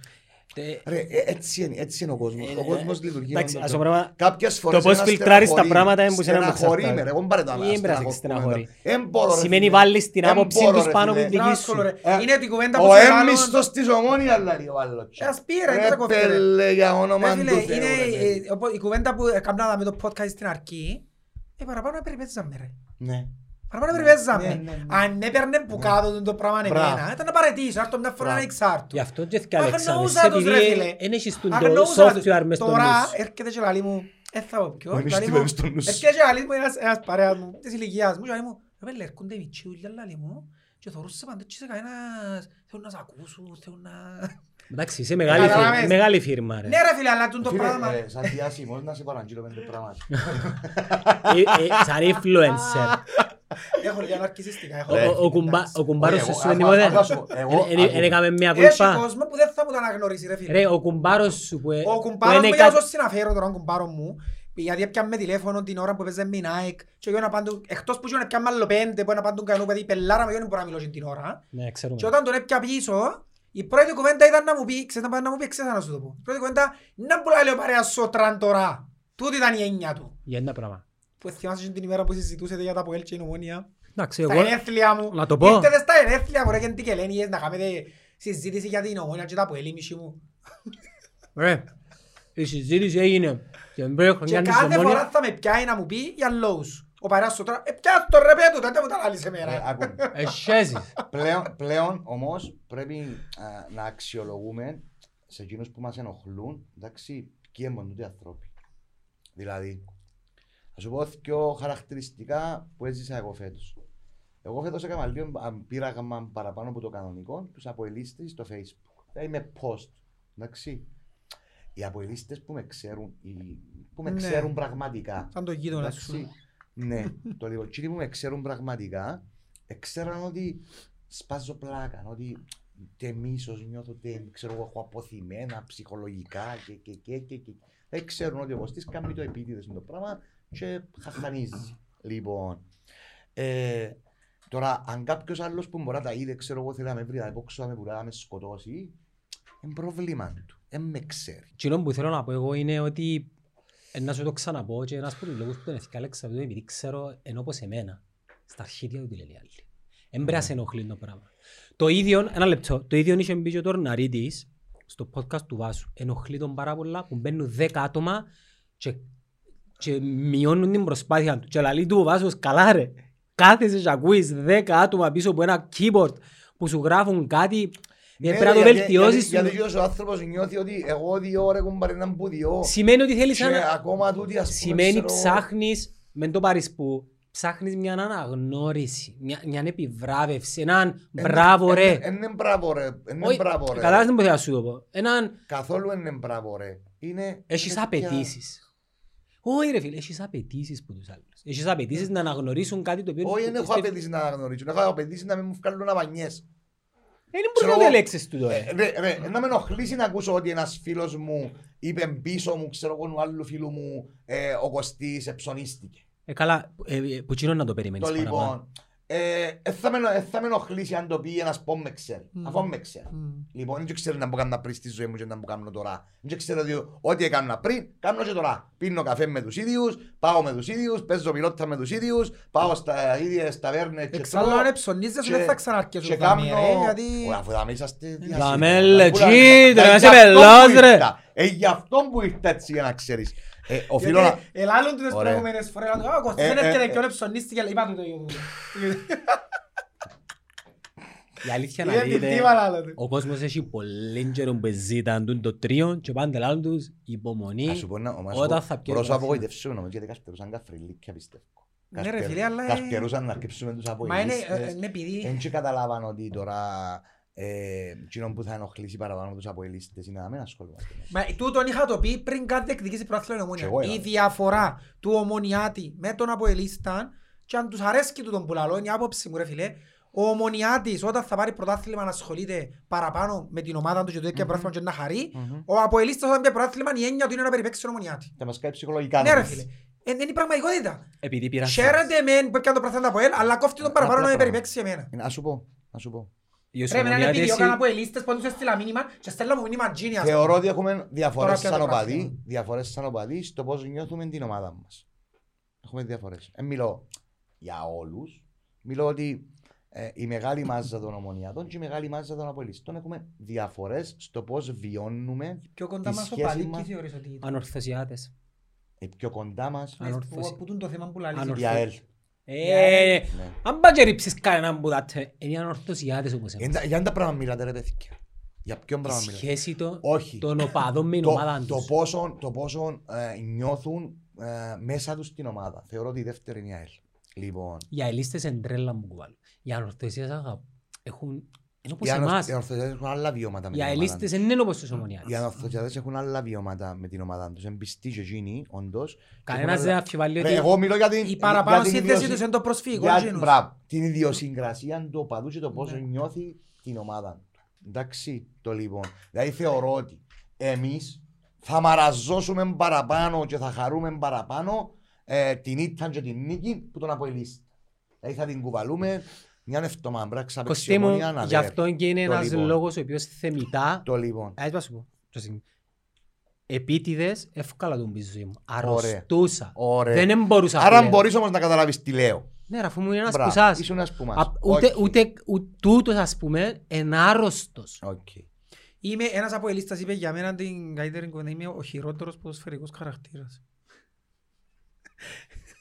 Ε, Ρε, ε, έτσι είναι, έτσι είναι ο κόσμος. Ε, Ο κόσμος λειτουργεί. εντάξει, με ας τον το τρόπο. πράγμα- Κάποιες φορές το πώς ένα φιλτράρεις τα στεναχωρείς. πράγματα είναι που σε έναν Στεναχωρεί εξαρτάται. με, ρε, εγώ μπάρε τα Ή στεναχωρώ- έμπρασε και στεναχωρεί. Εν μπορώ, ρε, Σημαίνει φίλε. βάλεις την Εν άποψη μπορώ, τους ρε, πάνω φίλε. από τη δική Μπράβο, σου. ρε. Ε, Είναι την κουβέντα που Ο σε λάλλον- έμμιστος της ομόνιας λέει ο άλλος. Ε, ας πει, ρε, Ρε, δεν θα κόφτε, ρε. πέλε, για όνομα Ρε του φίλε, Θεού, είναι ρε, ε, παιδί. οπό- η κουβέντα που έκανα με το podcast στην αρχή, ε, παραπάνω περιπέτζαμε ρε. Ναι. Παραπάνω περιπέζαμε. Ναι, ναι, ναι. Αν έπαιρνε που κάτω το πράγμα Μπράβο. εμένα, ήταν να παρετήσω, άρτω μια φορά Μπράβο. να εξάρτω. Γι' αυτό και Μα θυκάλεξαμε. αγνοούσα τους, ρε φίλε. Επειδή δεν έχεις τον το Αγνοούσα τους. software μες στο Τώρα νους. έρχεται και λαλεί μου, «Ε, θα πω ποιο». Εμείς Λαλεί τι μου, μένεις στο νους σου. Έρχεται και λαλεί μου ένας- ένας παρέας μου, της ηλικίας μου, και λαλεί μου, «Ρε πέλε, έρχονται οι μητσιούλια», λαλεί μου, και θωρούσε πάντα και σε κανένας, θέλουν να σ' ακούσουν, θέλουν να... Εντάξει, είσαι μεγάλη Καταλάβες. φίρμα- μεγάλη φίρμα ρε. Ναι ρε φίλε, αλλά τούτο Φίλε, πράγμα... ε, σαν διάσημος να σε παραγγείλω πέντε πράγματα. Ε, ε, Σαν influencer. Έχω λίγα ναρκισιστικά, έχω. Ο- Ρε, ο- ο κουμπά- εντάξει. ο κουμπάρος Όχι, σου εγώ- σου είναι άκου- τίποτε; άκου, άκου, εγώ- Ε, ε, άκου. ε, έκαμε μια Έχει κουλπά. κόσμο που δεν θα μου τον αναγνωρίσει ρε φίλε. Ρε, ο κουμπάρος σου που ε- Ο που κουμπάρος είναι μου, για κάτι- όσο συναφέρω τώρα, ο κουμπάρος μου, γιατί έπιαμε τηλέφωνο την ώρα που έπαιζε με η Nike και εγώ να πάντου, εκτός που είχαν έπιαμε άλλο πέντε που να πάντου κανού παιδί πελάρα με δεν μπορώ να μιλώ την ώρα Ναι, ξέρουμε. και όταν τον έπια πίσω, η πρώτη κουβέντα ήταν να μου πει, ξέρεις να πάει να μου πει, ξέρεις να σου το πω. Η πρώτη κουβέντα, να πουλάει λέει ο παρέας σωτράν τώρα. Τούτη ήταν η έννοια του. Για ένα πράγμα. Που θυμάσαι την ημέρα που συζητούσατε για τα Αποέλ και η νομόνια. Εντάξει, Στα εγώ... ενέθλια μου. Να το πω. Ήρθετε στα ενέθλια μου ρε και τι και λένε να κάνετε συζήτηση για την ομόνια και τα Αποέλ η μισή μου. Ρε, η συζήτηση έγινε. Και την πρώτη Και χρονιά της κάθε φορά Ομόνια. θα με πιάει να μου πει για λόγους. Ο παρέας σου τώρα, ε πιάσ' το ρε πέτου, τότε μου τα λάλης Ε, εμένα. άκου. Εσχέζεις. Πλέον, πλέον όμως πρέπει α, να αξιολογούμε σε εκείνους που μας ενοχλούν, εντάξει, ποιοι έμπονται οι άνθρωποι. Δηλαδή, θα σου πω δύο χαρακτηριστικά που έζησα εγώ φέτος. Εγώ φέτος έκανα λίγο α, πείραγμα παραπάνω από το κανονικό, τους αποελίστες στο facebook. Δηλαδή με post, εντάξει. Οι αποελίστες που με ξέρουν, οι- που με Ναι. ξέρουν πραγματικά, Σαν το γείτονα Εντάξει, σου. Ναι, το λίγο. Εκείνοι που με ξέρουν πραγματικά, ξέραν ότι σπάζω πλάκα, ότι τε μίσος νιώθω, τε, ξέρω εγώ, έχω αποθυμένα ψυχολογικά και και και και και. Δεν ξέρουν ότι ο Κωστής κάνει το επίτηδες με το πράγμα και χαχανίζει. Λοιπόν, ε, τώρα αν κάποιος άλλος που μπορεί να τα είδε, ξέρω εγώ, θέλει να με βρει, να με πόξω, να με βουρά, να με σκοτώσει, είναι πρόβλημα του, δεν με ξέρει. Εκείνο που θέλω να πω εγώ είναι ότι ε, να σου το ξαναπώ και ένας από τους λόγους που τον εθικάλεξα είναι επειδή ξέρω ενώ όπως εμένα στα αρχίδια του τη λένε οι άλλοι. Εν πρέπει να σε ενοχλεί το πράγμα. Το ίδιο, ένα λεπτό, το ίδιο είχε μπει και ο Τορναρίτης στο podcast του Βάσου. Ενοχλεί τον πάρα πολλά που μπαίνουν 10 άτομα και, και μειώνουν την προσπάθεια του. Και λαλεί του ο Βάσος, καλά ρε, κάθεσαι και ακούεις 10 άτομα πίσω από ένα keyboard που σου γράφουν κάτι, ε, Ναι, πρέπει να το γιατί- βελτιώσεις. Γιατί, σου. γιατί ο άνθρωπος νιώθει ότι εγώ δύο ώρες έχουν πάρει έναν που δύο. Σημαίνει ότι θέλεις Και ένα... ακόμα τούτοι ας πούμε Σημαίνει ξέρω- ψάχνεις, μεν το πάρεις που, ψάχνεις μια αναγνώριση, μια, μια επιβράβευση, έναν Εν- μπράβο εν- ρε. εν- Είναι μπράβο ρε. Είναι Όχι, μπράβο ρε. Κατάλαβες τι θέλω να σου το πω. Έναν, Καθόλου είναι μπράβο ρε. Είναι... έχεις είναι πια- απαιτήσεις. Όχι ρε φίλε, έχεις απαιτήσεις που τους άλλους. Έχεις απαιτήσεις να αναγνωρίσουν κάτι το οποίο... Όχι, δεν έχω στο- απαιτήσεις να αναγνωρίσω. Έχω απαιτήσεις να μην μου βγάλουν αβανιές. Δεν μπορείς Ξέρω να εγώ- διαλέξεις του τώρα. Ε, Ρε, ρε, να με ενοχλήσει να ακούσω ότι ένας φίλος μου είπε πίσω μου, ξέρω εγώ, του άλλου φίλου μου, ε, ο Κωστής εψωνίστηκε. Ε, καλά, ε, ε, που κοινό να το περιμένεις Το παραπάνω. λοιπόν, ε, ε, θα με, ε, θα με ενοχλήσει αν το πει ένας που με ξέρει. Μμ. Αφού με ξέρει. Μμ. Λοιπόν, δεν ξέρω να μπορώ να πριν στη ζωή μου και να μου κάνω τώρα. Δεν ξέρω ότι ό,τι έκανα πριν, κάνω και τώρα. Πίνω καφέ με τους ίδιους, πάω με τους ίδιους, παίζω πιλότα με τους ίδιους, πάω στα ίδιες ταβέρνες και Εξάλλου τρώω. αν ψωνίζεσαι και- δεν θα Και ξαναρκέσουν κάνω... δάμε ρε, γιατί... Ω, Αφού δάμε είσαστε διάσημοι. Δάμε, Πού λε, να- τζι, να- ρε, είσαι γι' αυτό πελός, που ρε. ήρθα. Ε, γι' αυτό που ήρθα έτσι για να ξέρεις. Ε, οφείλω να... Γιατί ελάλλουν τις Ωραία. προηγούμενες φορές, λένε, «Α, ο Κωστής Ε, δεν ε, έρχεται ε. και όλε ψωνίστηκε, είπα του το ίδιο. Η αλήθεια να Είναι την δείτε, τίβα λάλο του. ο κόσμος έχει πολύ καιρό που ζήταν το τρίον και πάντα λάλλον τους υπομονή. Ας σου πω να- όμως, Όταν εγώ θα πιω μπορώ να το απογοητεύσω νομίζω γιατί καρτερούσαν καφριλίκια πιστεύω. Ναι, ρε, φίλε, αλλά, ε, Καρτερούσαν να αρκεψούμε τους Μα είναι, αποελίστες. ε, είναι επειδή... Δεν και καταλάβαν ότι τώρα ε, εκείνο που θα ενοχλήσει παραπάνω από τους αποελίστες είναι να μην ασχολούμαστε. με Μα τούτον είχα το πει πριν κάτι διεκδικήσει προάθλιο η Και εγώ ομόνια. Η έκανα. διαφορά του ομονιάτη με τον Αποελίσταν και αν τους αρέσκει του τον πουλαλό, είναι η άποψη μου ρε φίλε, ο ομονιάτης όταν θα πάρει πρωτάθλημα να ασχολείται παραπάνω με την ομάδα του και το έχει πρωτάθλημα και να χαρεί, Μμμ. ο Αποελίστας όταν πιει πρωτάθλημα η έννοια του είναι να περιπέξει τον ομονιάτη. Θα μας κάνει ψυχολογικά. Ναι ρε όμως. φίλε. Ε, Είναι η πραγματικότητα. Επειδή πήραν Χαίρεται μεν που έπιανε το πρωτάθλημα από ελ, αλλά κόφτει τον παραπάνω Απλά να με πράγματα. περιπέξει εμένα. Είναι- Ας σου πω, ας σου πω. Οι Ρε, εμένα είναι επειδή Ομονιάτες έκανα Αποελίστες που τους έστειλα μήνυμα και στέλνω μου μήνυμα genius. Θεωρώ ότι έχουμε διαφορές Τώρα πια σαν το οπαδοί, πράσινο. διαφορές σαν οπαδοί στο πώς νιώθουμε την ομάδα μας. Έχουμε διαφορές. Δεν μιλώ για όλους. Μιλώ ότι ε, η μεγάλη μάζα των ομονιάτων και η μεγάλη μάζα των αποελιστών έχουμε διαφορές στο πώς βιώνουμε Πιο κοντά τη μας ο σχέση Παλίκη μας- θεωρείς ότι ήταν. Ανορθωσιάτες. οι πιο κοντά μας Ανορθώση. Που- Που τούν το θέμα που λαλείς. Ανορθώ- η ΑΕΛ. Ε, Ναι. αν πας και ρίψεις κανέναν που τα τε- είναι οι ανορθωσιάτες όπως Για εμείς. τα- Για τα πράγματα μιλάτε ρε παιδιά. Για ποιον Η πράγμα μιλάτε. σχέση των- Όχι. των οπαδών με την Το, ομάδα το τους. πόσο, το πόσο ε, νιώθουν ε, μέσα τους την ομάδα. Θεωρώ ότι η δεύτερη είναι η ΑΕΛ. Λοιπόν, Για ελίστες εν τρέλα μου κουβάλλω. Οι ανορθωσίες αγα- έχουν... Είναι όπως οι ανορ- εμάς. οι ανορθωσιάτες έχουν άλλα βιώματα με Οι την ομάδα αελίστες τους. δεν είναι όπως τους Οι ομονιάτες. ανορθωσιάτες έχουν άλλα βιώματα με την ομάδα τους. Εμπιστοί και εκείνοι, όντως. Και Κανένας έχουν δεν άλλα- αμφιβάλλει Ρε, ότι Εγώ μιλώ για την, Η παραπάνω για την σύνθεση ιδιοσυ- τους είναι το προσφύγο. για- εκείνους. μπράβο, την ιδιοσυγκρασία του οπαδού και το πόσο Ναι. νιώθει την ομάδα του. Εντάξει, το λοιπόν. Δηλαδή θεωρώ ότι εμείς θα μαραζώσουμε παραπάνω και θα χαρούμε παραπάνω ε, την ήττα και την νίκη που τον αποελίστη. Δηλαδή θα την κουβαλούμε μια εβδομάδα. Πρέπει να ξαπαίξει Κωστή μου, ομονία να γι' δέρ. αυτό και είναι Το ένας λοιπόν. λόγος ο οποίος θεμητά Το λοιπόν. Ας πάω σου πω. Μια στιγμή. Επίτηδες εύκολα τον πίσω μου. Αρρωστούσα. Ωραία. Δεν μπορούσα Άρα πλέον. μπορείς όμως να καταλάβεις τι λέω. Ναι, ρε, αφού μου είναι ένας Μπράβο, πουσάς. Ήσουν ένας που μας. Α, Ούτε, Όχι. ούτε, ούτε τούτος ας πούμε είναι άρρωστος. Οκ. Είμαι ένας από ελίστας είπε για μένα την καλύτερη κουβέντα. Είμαι ο χειρότερος ποδοσφαιρικός χαρακτήρας.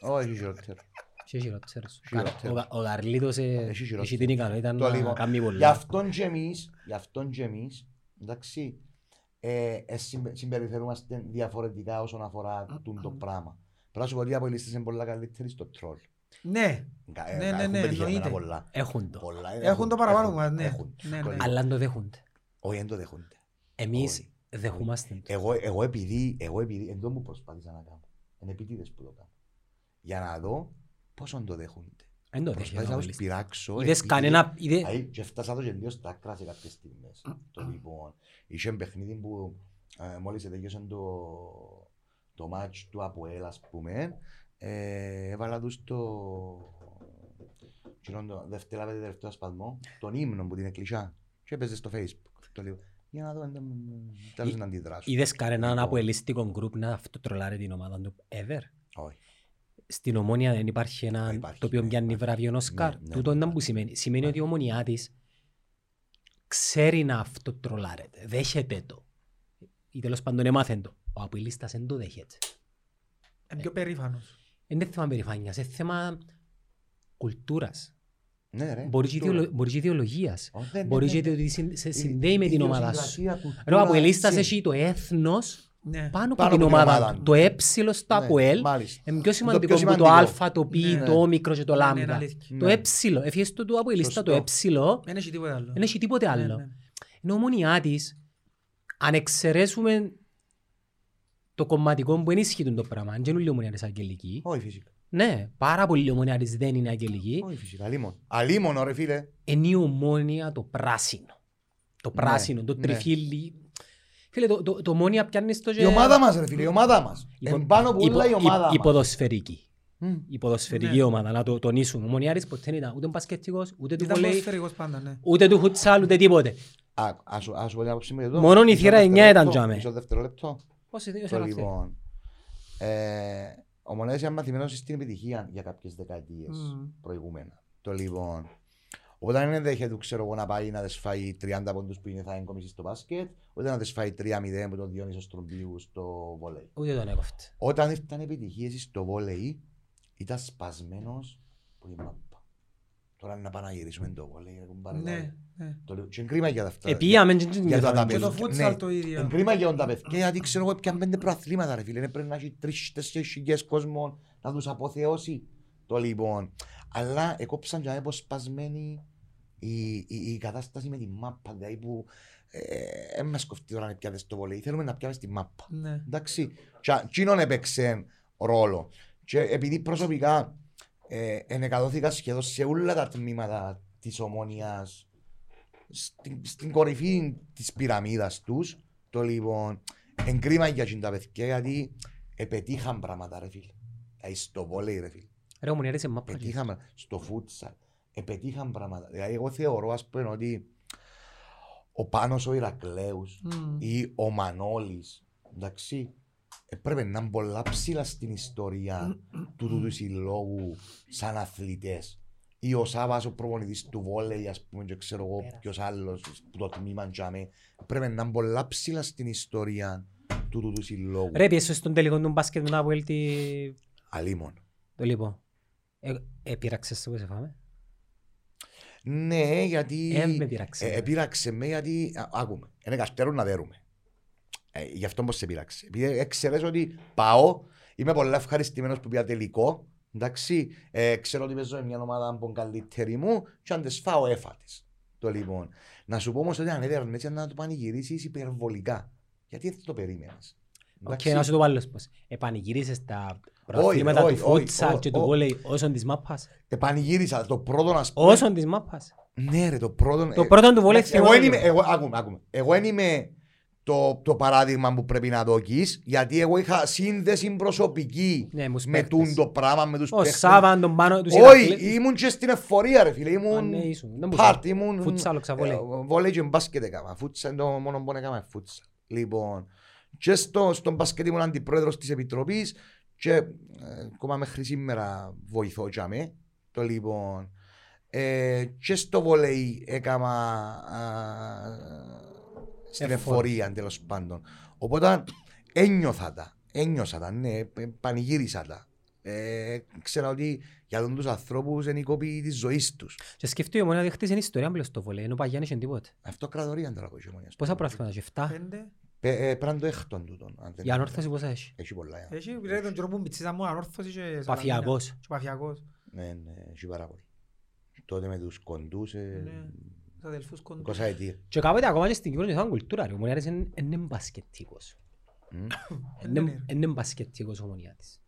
Όχι χειρότερο. Και χειρότερος. Χειρότερο. Ο Γα- Ο Γαρλίτος ε, Έχει χειρότερο. έχει την ικανότητα Το να λοιπόν. κάνει Γι' πολλά. αυτόν και εμείς, γι' αυτόν και εμείς, εντάξει, ε, ε, συμπε- συμπεριφερούμαστε διαφορετικά όσον αφορά τούν το πράγμα. Πρέπει να σου πω ότι οι αποελίστες είναι πολλά καλύτεροι στο τρόλ. Ναι, Κα- Ναι, ε, ναι, έχουν ναι, πετυχημένα εννοείται. πολλά. Έχουν το. Πολλά, Έχουν το παραπάνω έχουν, μας, ναι. έχουν. Ναι, ναι. Το λοιπόν. Αλλά αν το δέχονται. Όχι, δεν το δέχονται. Εμείς Όχι. δεχόμαστε το. Εγώ, εγώ επειδή, εγώ επειδή, εν τω που προσπάθησα να κάνω. Είναι επίτηδες που το κάνω. Για να δω πόσο το δέχονται. Δεν το δέχεται. Προσπάθησα ο να τους Γαρλίτος. πειράξω. Είδες επειδή- κανένα... είδε- Αι, και φτάσα το και λίγο στα άκρα σε κάποιες στιγμές. Το λοιπόν, είχε παιχνίδι που ε, μόλις τελειώσε το, το μάτς του Αποέλ, ας πούμε, ε, έβαλα τους το, εκείνον το δεύτερο πέντε τελευταίο σπασμό, τον ύμνο που την εκκλησιά και έπαιζε στο facebook. Το λίγο, για να δω αν δεν- τέλος να αντιδράσω. Είδες κανέναν Λοιπόν. από ελίστικο γκρουπ να αυτοτρολάρει την ομάδα του. Ever; Όχι. Στην ομόνια δεν υπάρχει ένα Υπάρχει, το οποίο ναι, πιάνει υπάρχει. βραβείο Οσκάρ. Ναι, ναι, Τούτο είναι που υπάρχει. σημαίνει. Σημαίνει ότι η ομονιά της ξέρει να αυτοτρολάρεται. Δέχεται το. Ή τέλος πάντων έμαθεν το. Ο απειλίστας δεν το δέχεται. είμαι πιο περήφανος. Είναι θέμα περηφάνειας, είναι θέμα κουλτούρας. Ναι, ρε. Μπορεί και τώρα. ιδεολο- μπορεί και ιδεολογίας. Όχι, ναι, Μπορεί ναι, και ναι. ότι συν- σε Η- συνδέει με η την ομάδα σου. ιδιοσυγκρασία, κουλτούρα, Ρε ο Αποελίστας έτσι. έχει το έθνος Ναι. πάνω Πάνω από την από την ομάδα ομάδα του. του. Το έψιλο στο Ναι, Αποέλ μάλιστα. είναι πιο σημαντικό πιο από το σημαντικό. α, το π, Ναι, το όμικρο και το Ναι, ναι, είναι λάμδα. αλήθεια. Το Ναι. έψιλο, έφυγες το του Αποελίστα το Σωστό. έψιλο, Δεν έχει τίποτα άλλο. δεν έχει τίποτε Ναι, άλλο. ναι. Ενώ ομονιά της, αν εξαιρέσουμε το κομματικό που ενίσχυε το πράγμα, αν και είναι όλοι οι ομονιάτες αγγελικοί, Όχι φυσικά. ναι, πάρα πολλοί ομονιάτες δεν είναι αγγελικοί, Όχι φυσικά. Αλίμον. Αλίμον, ρε φίλε. είναι η ομόνια το πράσινο. Το Ναι, πράσινο, το ναι. τριφύλι. Φίλε, το, το, το ομόνια πιάνει στο Η ομάδα μας ρε φίλε, η ομάδα μας. Υπο- Εν πάνω που υπο- όλα η η- ομάδα Η μας. ποδοσφαιρική. Μμ. Η ποδοσφαιρική Ναι. ομάδα, να το τονίσουμε. Ο Μονιάρης ποτέ δεν ήταν ούτε μπασκετικός, ούτε του Ήταν βολέι, ποδοσφαιρικός πάντα, ναι. ούτε του φουτσάλ, ούτε τίποτε. Α, ας σου- ας σου πω την άποψή μου εδώ. Μόνον η Μισό θύρα εννιά ήταν δευτερόλεπτο, τζάμε. Μισό δευτερόλεπτο. Πώς είναι, Το όσο να λοιπόν. ε, Ο Μονέδης είναι μαθημένος στην επιτυχία για κάποιες δεκαετίες Μμ. προηγούμενα. Το λοιπόν. Οπότε δεν ενδέχεται, ξέρω εγώ, να πάει να δες φάει 30 πόντους που είναι θα εγκομίσει στο μπάσκετ, ούτε να δες φάει 3-0 που τον Διόνυσο Στρομπίου στο βολέι. Ούτε τον έκοφτε. Όταν ήρθαν επιτυχίες στο βόλεϊ, ήταν σπασμένος που η μάπα. Τώρα είναι να πάμε να γυρίσουμε το βόλεϊ. ρε κουμπάρε, Ναι, λάβε. ναι. Το λέω. Και εγκρίμα για αυτά. Επίαμε και Για τα δεν Και το παιδιά. φούτσαλ Ναι. το ίδιο. Εγκρίμα για τα παιδιά. Γιατί ξέρω εγώ πιάνε πέντε προαθλήματα ρε φίλε. Πρέπει να έχει τρεις-τέσσερις χιλιάδες κόσμο να τους αποθεώσει. Το λοιπόν. Αλλά εκόψαν για αποσπασμένη η, η, η κατάσταση με τη μάπα. Δηλαδή που ε, μας κοφτεί τώρα να πιάτε το βολέι. Θέλουμε να πιάμε στη μάπα. Ναι. Εντάξει, και εκείνον έπαιξε ρόλο. Και επειδή προσωπικά ε, ενεκατώθηκα σχεδόν σε όλα τα τμήματα της ομόνιας στην, στην κορυφή της πυραμίδας τους, το λοιπόν, εγκρίμα για εκείνα τα παιδιά γιατί επετύχαν πράγματα ρε φίλε. Δηλαδή στο βόλεϊ ρε φίλε. Ρε ο Μονιάρης είναι μάπα. Πετύχαμε στο φούτσαλ. Επετύχαν πράγματα. Δηλαδή εγώ θεωρώ ας πούμε ότι ο Πάνος ο Ηρακλέους Μμ. ή ο Μανώλης, εντάξει, έπρεπε να είναι πολλά ψηλά στην ιστορία του τούτου συλλόγου σαν αθλητές. Ή ο Σάββας ο προπονητής του βόλεϊ, ας πούμε, και ξέρω εγώ ποιος άλλος που το τμήμα τζάμε. Έπρεπε να είναι πολλά ψηλά στην ιστορία του τούτου συλλόγου. Ρε πιέσαι στον τελικό του μπάσκετ μετά από έλτη... Αλίμον. Το λοιπόν. Ε, Επήραξες σε που σε φάμε. Ναι, γιατί. Ε, με πειράξε. Ε, επήραξε με γιατί. α, Άκουμε. Είναι καστέρον να δέρουμε. Ε, γι' αυτό πώ σε πειράξε. Επειδή έξερε ότι πάω, είμαι πολύ ευχαριστημένος που πήγα τελικό. Εντάξει, ε, ξέρω ότι παίζω με μια ομάδα από καλύτερη μου και αν τις φάω έφατες. Το λοιπόν. Να σου πω όμως ότι αν έδερνε έτσι να το πανηγυρίσεις υπερβολικά. Γιατί δεν το περίμενες. Οκ, να σου το βάλω πώς. Επανηγύρισες τα Όχι, προαθλήματα του όχι, όχι, φούτσαλ και του όχι. βόλεϊ όσον της μάπας. Επανηγύρισα το πρώτο να σπώ. Όσον της μάπας. Ναι ρε, το πρώτο... Το πρώτο του βόλεϊ εντάξει, Εγώ θυμάμαι δεν είμαι, το. εγώ, άκουμε, άκουμε. Εγώ δεν είμαι το, το παράδειγμα που πρέπει να δοκείς, γιατί εγώ είχα σύνδεση προσωπική Ναι, μου με παίχτες. τούν το πράγμα, με τους Ο παίχτες. Σάβαν τον πάνω τους Όχι, Ηρακλή- ήμουν και στην εφορία ρε φίλε, Α, ήμουν ναι, ήσουν. Δεν μου πάρτι, είπα. ήμουν Φούτσαλ, ξαβόλεϊ. ε, βόλεϊ και μπάσκετ έκανα, φούτσαλ είναι το μόνο που έκανα φούτσαλ. Λοιπόν, και στο, στον μπάσκετ ήμουν αντιπρόεδρος της Επιτροπής και ε, ακόμα μέχρι σήμερα βοηθώ για με, το λοιπόν. Ε, και στο βόλεϊ έκανα α, στην Εφορία. εφορία τέλος πάντων. Οπότε ένιωθα τα, ένιωσα τα, ναι, ε, πανηγύρισα τα. Ε, ξέρω ότι για τον τους ανθρώπους είναι η κόπη της ζωής τους. Και σκεφτεί η ομονία δεχτείς είναι ιστορία πλέον στο βόλεϊ, ενώ παγιά είχε τίποτε. Αυτοκρατορία τώρα που έχει η ομονία. Πόσα προαθλήματα έχει, 7. Πέντε. Πε- ε, Πρέπει να είναι το έκτον τούτον. αν δεν Η είναι. ανόρθωση πόσα έχει; Έχει πολλά. ε. Έχει ρε, τον καιρό που μπιτσίσα μου ανόρθωσης και Σαλαμίνα. Παφιακός. Και Παφιακός. Ναι, ναι, έχει πάρα πολύ. Τότε με τους κοντούς, ε, Ναι. Τους αδελφούς κοντούς. 20 ετία. Και κάποτε ακόμα και στην Κύπρο είναι σαν κουλτούρα. ρε. Ο Ομονιάτης είναι- είναι μπασκετικός. Μμ. Είναι- ναι, ρε. Είναι μπασκετικός ο Ομονιάτης.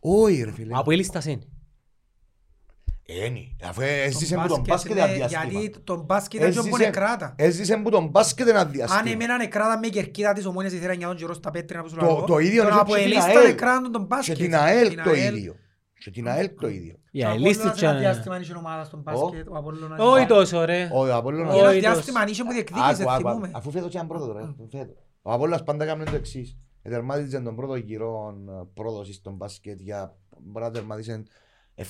Όχι ρε φίλε. Από έλιστας είναι. Ένι. Αφού έζησε Τον που τον μπάσκετ ναι, ένα διάστημα. Γιατί τον μπάσκετ είναι Έζησε- πιο νεκράτα. Έζησε που τον μπάσκετ ένα Αν διάστημα. εμένα νεκράτα με η κερκίδα της ομόνιας ήθελα για τον καιρό στα πέτρινα που σου Το- λέω. το ίδιο Τον είναι και Αποελίστα την ΑΕΛ. νεκράτων τον Και μπάσκετ. την ΑΕΛ Την το ΑΕΛ. ίδιο. Και την ΑΕΛ το ίδιο. Οι Και ο αελίστες Απόλλωνας και... ένα διάστημα είχε ομάδας στον μπάσκετ. Ο Απόλλωνας- Όχι τόσο ρε. Ο Απόλλωνας- Όχι, Ένα τόσο. διάστημα είχε που διεκδίκησες, Άκου, άκου, θυμούμε. Αφού φέτος ήταν πρώτο τώρα. φέτος. Ο Απόλλωνας πάντα έκανε το εξής. Ετερμάτιζε τον πρώτο γύρο ε, πρόδοσης στον μπάσκετ για μπορεί να τερματίσει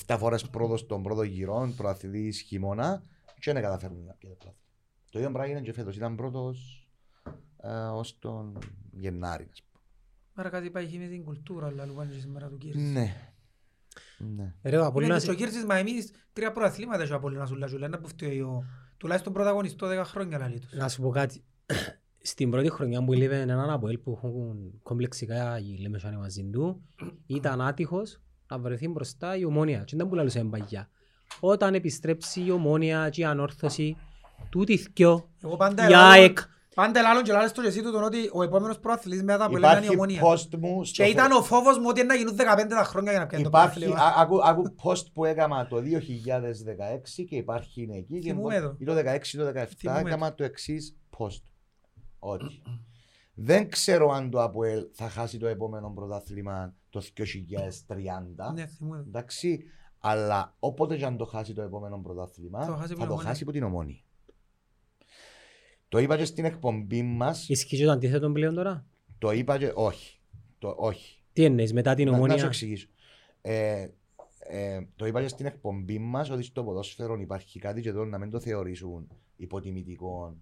7 φορές πρώτος στον πρώτο γύρο, προαθλητής χειμώνα και δεν καταφέρνει να πιέται πρωτάθλημα. Το ίδιο πράγμα έγινε και φέτος. Ήταν πρώτος ε, ως τον Γενάρη. ας πούμε. Άρα κάτι πάει με την κουλτούρα, αλλά λουβάνε και σήμερα του Κύρης. Ναι. Ναι. Ρε ο Είναι Απόλλωνας... και ο Κύρης, μα εμείς τρία προαθλήματα έχει ο Απόλλωνας ούλα και λένε που φταίει ο- τουλάχιστον πρωταγωνιστό 10 χρόνια λαλεί τους. Να σου πω κάτι. [coughs] Στην πρώτη χρονιά που έλειπε έναν Αποέλ που έχουν κομπλεξικά οι Λεμεσάνοι μαζί του, ήταν άτυχος να βρεθεί μπροστά η ομόνια. Και δεν που λαλούσε εμπαγιά. Όταν επιστρέψει η ομόνια και η ανόρθωση, τούτη θκιο, Εγώ πάντα η ελάλω- ΑΕΚ, Πάντα ελάλλον και λάλλες το και εσύ του τον ότι ο επόμενος προαθλητής μετά από έλεγαν η Υπάρχει ομόνια. post μου στο Και ήταν ο φόβος μου ότι να γίνουν 15 τα χρόνια για να πιάνει το Υπάρχει, προάθλημα. α- άκου, άκου post που έκανα το 2016 και υπάρχει είναι εκεί. και Θυμούμαι μπο- το. Ή το 16 ή το 17 Θυμούμαι έκανα το εξής post. Ότι δεν ξέρω αν το ΑΠΟΕΛ θα χάσει το επόμενο πρωτάθλημα το 2030. Ναι, θυμούμαι. Εντάξει, αλλά όποτε και αν το χάσει το επόμενο πρωτάθλημα, Θα το χάσει από θα την το Ομόνια. χάσει από την ομόνη. Το είπα και στην εκπομπή μας, ισχύει και το αντίθετο πλέον τώρα; το είπα και όχι. Το, όχι. Τι εννοείς μετά την Να, να σου ομόνια. εξηγήσω. Ε, ε, το είπα και στην εκπομπή μας ότι στο ποδόσφαιρο υπάρχει κάτι και εδώ να μην το θεωρήσουν υποτιμητικό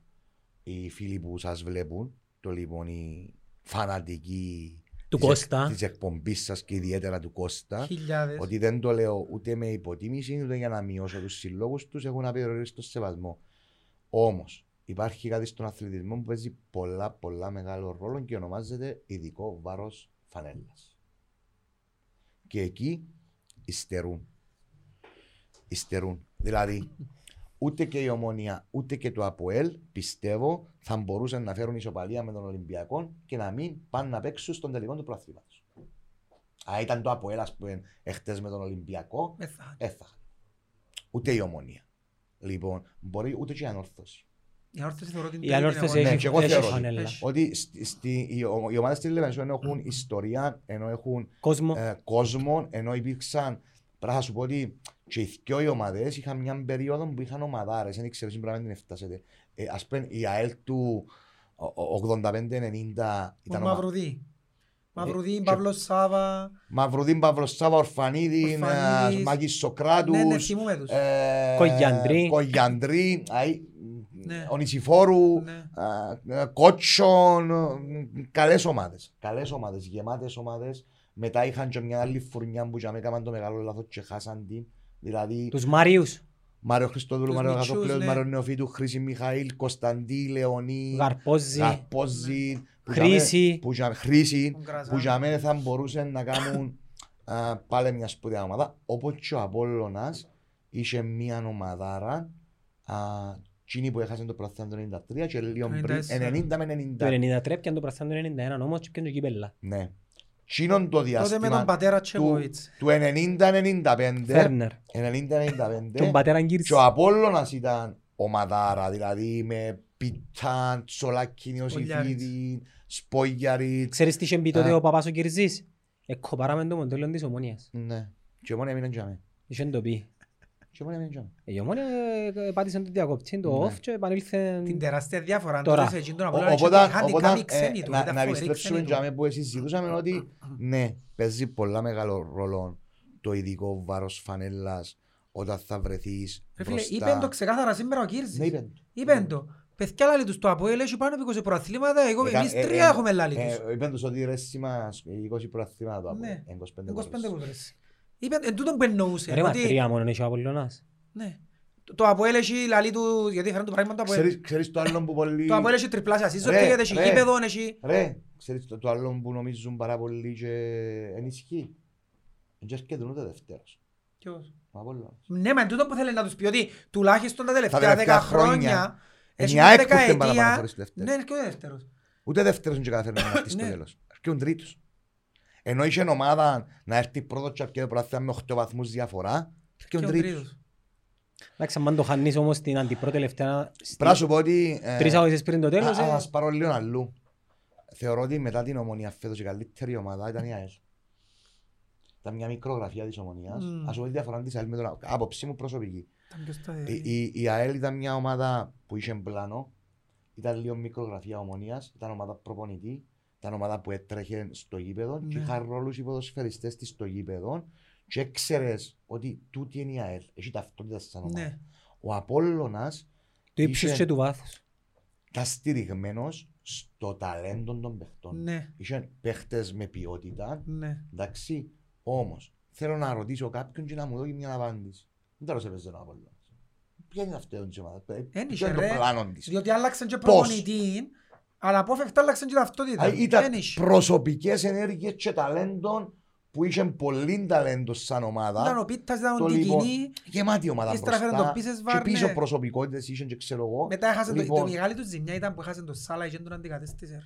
οι φίλοι που σας βλέπουν. Το λοιπόν οι φανατικοί Του της Κώστα. Της εκπομπής σας και ιδιαίτερα του Κώστα. Χιλιάδες. Ότι δεν το λέω ούτε με υποτίμηση ούτε για να μειώσω τους συλλόγους τους. Έχω να περιορίσω το σεβασμό. Όμως υπάρχει κάτι στον αθλητισμό που παίζει πολλά πολλά μεγάλο ρόλο και ονομάζεται ειδικό βάρος φανέλας. Και εκεί υστερούν. Υστερούν. Δηλαδή, ούτε και η Ομόνια ούτε και το ΑΠΟΕΛ πιστεύω θα μπορούσαν να φέρουν ισοπαλία με τον Ολυμπιακό και να μην πάνε να παίξουν στον τελικό του προαθλήματος. Αν ήταν το ΑΠΟΕΛ, ας πούμε, εχθές με τον Ολυμπιακό, Ε, θα- έφαγαν. Ούτε η Ομόνια. Λοιπόν, μπορεί ούτε και η ανόρθωση. Η ανόρθωση θεωρώ ότι είναι Η τρίτη ανόρθωση αγώνα. Ναι, έχει και εγώ έχει θεωρώ. φανέλα. Έχει. Ότι στη, στη, οι, ο- οι ομάδες της Λεβενσόν έχουν ιστορία, ενώ έχουν Κόσμο. ε, κόσμο, ενώ υπήρξαν. Πρέπει να σου πω ότι και οι δυο οι ομάδε είχαν μια περίοδο που είχαν ομαδάρες. Δεν ξέρω, εσύ πρέπει να την φτάσετε. Ε, Α πούμε, η ΑΕΛ του ο- ο- 85-90 Ο ήταν ομάδα. Μαυρουδί. Μαυρουδί, και- Παύλος Σάβα. Μαυρουδίν Παυλοσάβα, Ορφανίδη, Ορφανίδης. Μάκης Σοκράτους. Ναι, ναι, θυμούμε τους. ε, Κογιαντρή. Κογιαντρή. αι, Ναι. ο Νησιφόρου, Ναι. α, α, Κότσον, καλές ομάδες. Καλές ομάδες, γεμάτες ομάδες. Μετά είχαν και μια άλλη φουρνιά που για μένα έκαναν το μεγάλο λάθος και χάσαν την. Δηλαδή, Τους Μάριους, Μάριο Χριστόδουλου, Τους Μάριο Μητσούς, Αγαθοκλέος, ναι. Μάριο Νεοφίτου, Χρήση Μιχαήλ, Κωνσταντή, Λεωνί, Γαρπόζη, Γαρπόζη, που για Χρήση. μέ- που για- Χρήση, Τον Κραζάν. που για μένα θα μπορούσαν να κάνουν α, πάλι μια σπουδαία ομάδα. Όπως και ο Απόλλωνας είχε μια ομαδάρα, α, εκείνη που έχασε το πρωτάθλημα το 93 και λίγο πριν, 94. 90 με το 90. 93 πιάνε το πραθάν το 91 όμως και πιάνε το κύπελλα. Ναι. Εκείνον το Τότε με τον διάστημα πατέρα του, Τσεκοβίτς. του 90-95, Φέρνερ. 90-95, Και τον πατέρας Και Γκύρση. ο Απόλλωνας ήταν ομαδάρα, δηλαδή με Πιτσάν, Τσολάκινη, Οσυφίδη, Σπόγιαριτ. Ξέρεις τι είχε πει τότε Ε. ο παπάς ο Κυρζής. Εκκοπάραμε το μοντέλο της ομόνιας. Ναι. Και ο Μόνοι έμεινε για μέ. Είχε το πει. Η ομόνια ε, πάτησε το διακοπτσί, το Ναι. off και επανήλθε... Την τεράστια διαφορά. Τώρα. Τότε σε εκείνον τον Ο- Απόλλωνα είχε Οπότε, είχαν οπότε, κάνει ξένοι ε, του, να, ήταν να φοβεροί επιστρέψουμε ξένοι για του. μέ που συζητούσαμε ότι ναι, παίζει πολλά μεγάλο ρόλο το ειδικό βάρος φανέλας όταν θα βρεθείς Ρε φίλε, μπροστά. είπεν το ξεκάθαρα σήμερα ο Κύρζης. Ναι, είπεν το. Είπεν το. Παιδιά λάλη τους το Αποέλ έχει πάνω από 20 προαθλήματα, εγώ, Εκα- εμείς ε, τρία ε, έχουμε λάλη ε, τους. Είπεν τους ότι ρε σήμα 20 προαθλήματα το Ναι. από 25 25 πόντους. κούτρες. Είπεν, εν τούτον που εννοούσε. Ρε μα ότι- τρία μόνο έχει ο Απολλωνάς. Ναι. Το- Το Αποέλ έχει λαλή του, γιατί φέρνει το πράγμα το Αποέλ. Ξέρεις- Ξέρεις το άλλο που πολύ... Το Αποέλ έχει τριπλάσια σύσσο, Ρε, γιατί έχει ρε. γήπεδο, έχει... Ρε, ξέρεις το, το άλλο που νομίζουν πάρα πολύ και ενισχύει. Δεν έρχεται ούτε δεύτερος. Ποιος; Ο Απόλλωνας. Ναι, μα εν τούτον που θέλει να τους πει ότι τουλάχιστον τα τελευταία τελευταία 10 χρόνια χρόνια, έχει είναι η μια ΑΕΚ που έρχεται παραπάνω δεκαετία... φορές δεύτερος. Ναι, έρχεται ο δεύτερος. Ούτε δεύτερος δεν καταφέρνει να έρθει στο Ναι. τέλος. Έρχεται τρίτος. Ενώ είχε ομάδα να έρθει πρώτος και αρκετό πρωτάθλημα με 8 βαθμούς διαφορά, Και έρχεται ο τρίτος. τρίτος. Εντάξει, αν το χάνεις όμως την αντιπροτελευταία... Πρέπει να σου πω ότι... ε, Τρεις αγωγές πριν το τέλος, Α, ε. ας πάρω λίγο αλλού. Θεωρώ ότι μετά την ομονία φέτος η καλύτερη ομάδα ήταν η ΑΕΛ. Ήταν μια μικρογραφία της ομονίας. Μμμ. Ας πούμε τη διαφορά της ΑΕΛ με τον άποψή μου προσωπική. Ήταν πιο Η, σταθερή. η, η ΑΕΛ ήταν μια ομάδα που είχε πλάνο. Ήταν λίγο μικρογραφία ομονίας. Ήταν ομάδα προπονητή. Ήταν ομάδα που έτρεχε στο γήπεδο και Ναι. είχαν ρόλους οι ποδοσφαιριστές της στο γήπεδο και έξερες ότι τούτη είναι η ΑΕΛ. Έχει ταυτότητα σαν ομάδα. Ναι. Ο Απόλλωνας Του ύψους είχε- και του βάθους. ήταν στηριγμένος στο ταλέντο των παιχτών. Ναι, Είχε παίχτες με ποιότητα, ναι. εντάξει. Όμως, θέλω να ρωτήσω κάποιον και να μου δώσει μια απάντηση. Δεν θέλω σε παίζει ο Απόλλωνας. Ποια είναι αυτό της ομάδας, ποιο Εν είναι είχε, το ρε. πλάνο της; Διότι άλλαξαν και Πώς; προπονητή, αλλά απόφευκτα άλλαξαν και ταυτότητα. Α, Ήταν Εν είχε. προσωπικές ενέργειες και ταλέντων που είχε πολύ ταλέντος σαν Ήταν ομάδα. ο Πίτας, ήταν Το ο λοιπόν, Τικινή, γεμάτη ομάδα Ύστερα φέραν μπροστά τον Πίσες και Βάρ, πίσω ναι. προσωπικότητες είχε και ξέρω εγώ. μετά έχασε το, Λοιπόν. το μεγάλη του ζημιά ήταν που έχασε το Σάλα και τον αντικατέστησε. ρε.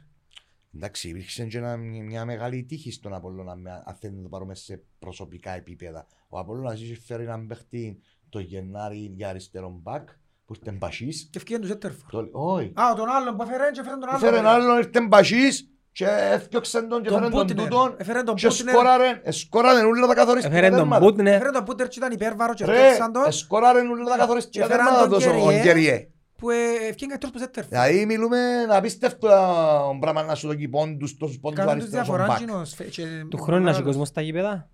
Εντάξει, υπήρξε και ένα- μια μεγάλη τύχη στον Απόλλωνα, με- αν θέλει να το πάρουμε σε προσωπικά επίπεδα. Ο Απόλλωνας είχε φέρει έναν παίχτη το Γενάρη για αριστερό μπακ, που ήρθε μπασίς. Και ευκαιρία τους Ζέτερφορ. Το- Όχι. Α, τον άλλον που έφερε και έφερε τον άλλον. Έφερε έναν άλλον, ήρθε μπασίς και έφτιαξε τον και Τον έφερε τον Πούτνερ. τούτον Έφερε τον και Πούτνερ. σκόραρε, σκόραρε όλα τα καθοριστικά Έφερε τον τέρματα. Μπούτνερ. Έφερε τον Πούτερ και ήταν υπέρβαρο και Ρε, έφτιαξαν τον σκόραρε όλα τα καθοριστικά Και έφεραν τέρματα τον τόσο, ο Γκεριέ. Γκεριέ. που ε, ευκαιρία καλύτερος που Ζέτερφορ. Δηλαδή μιλούμε να απίστευτο ε, πράγμα να σου δώσει πόντους, τόσους πόντους Κάνουν τους αριστερός στον διαφορά μπακ. εκείνος, φε- και- Του χρόνου να έχει κόσμο στα γήπεδα.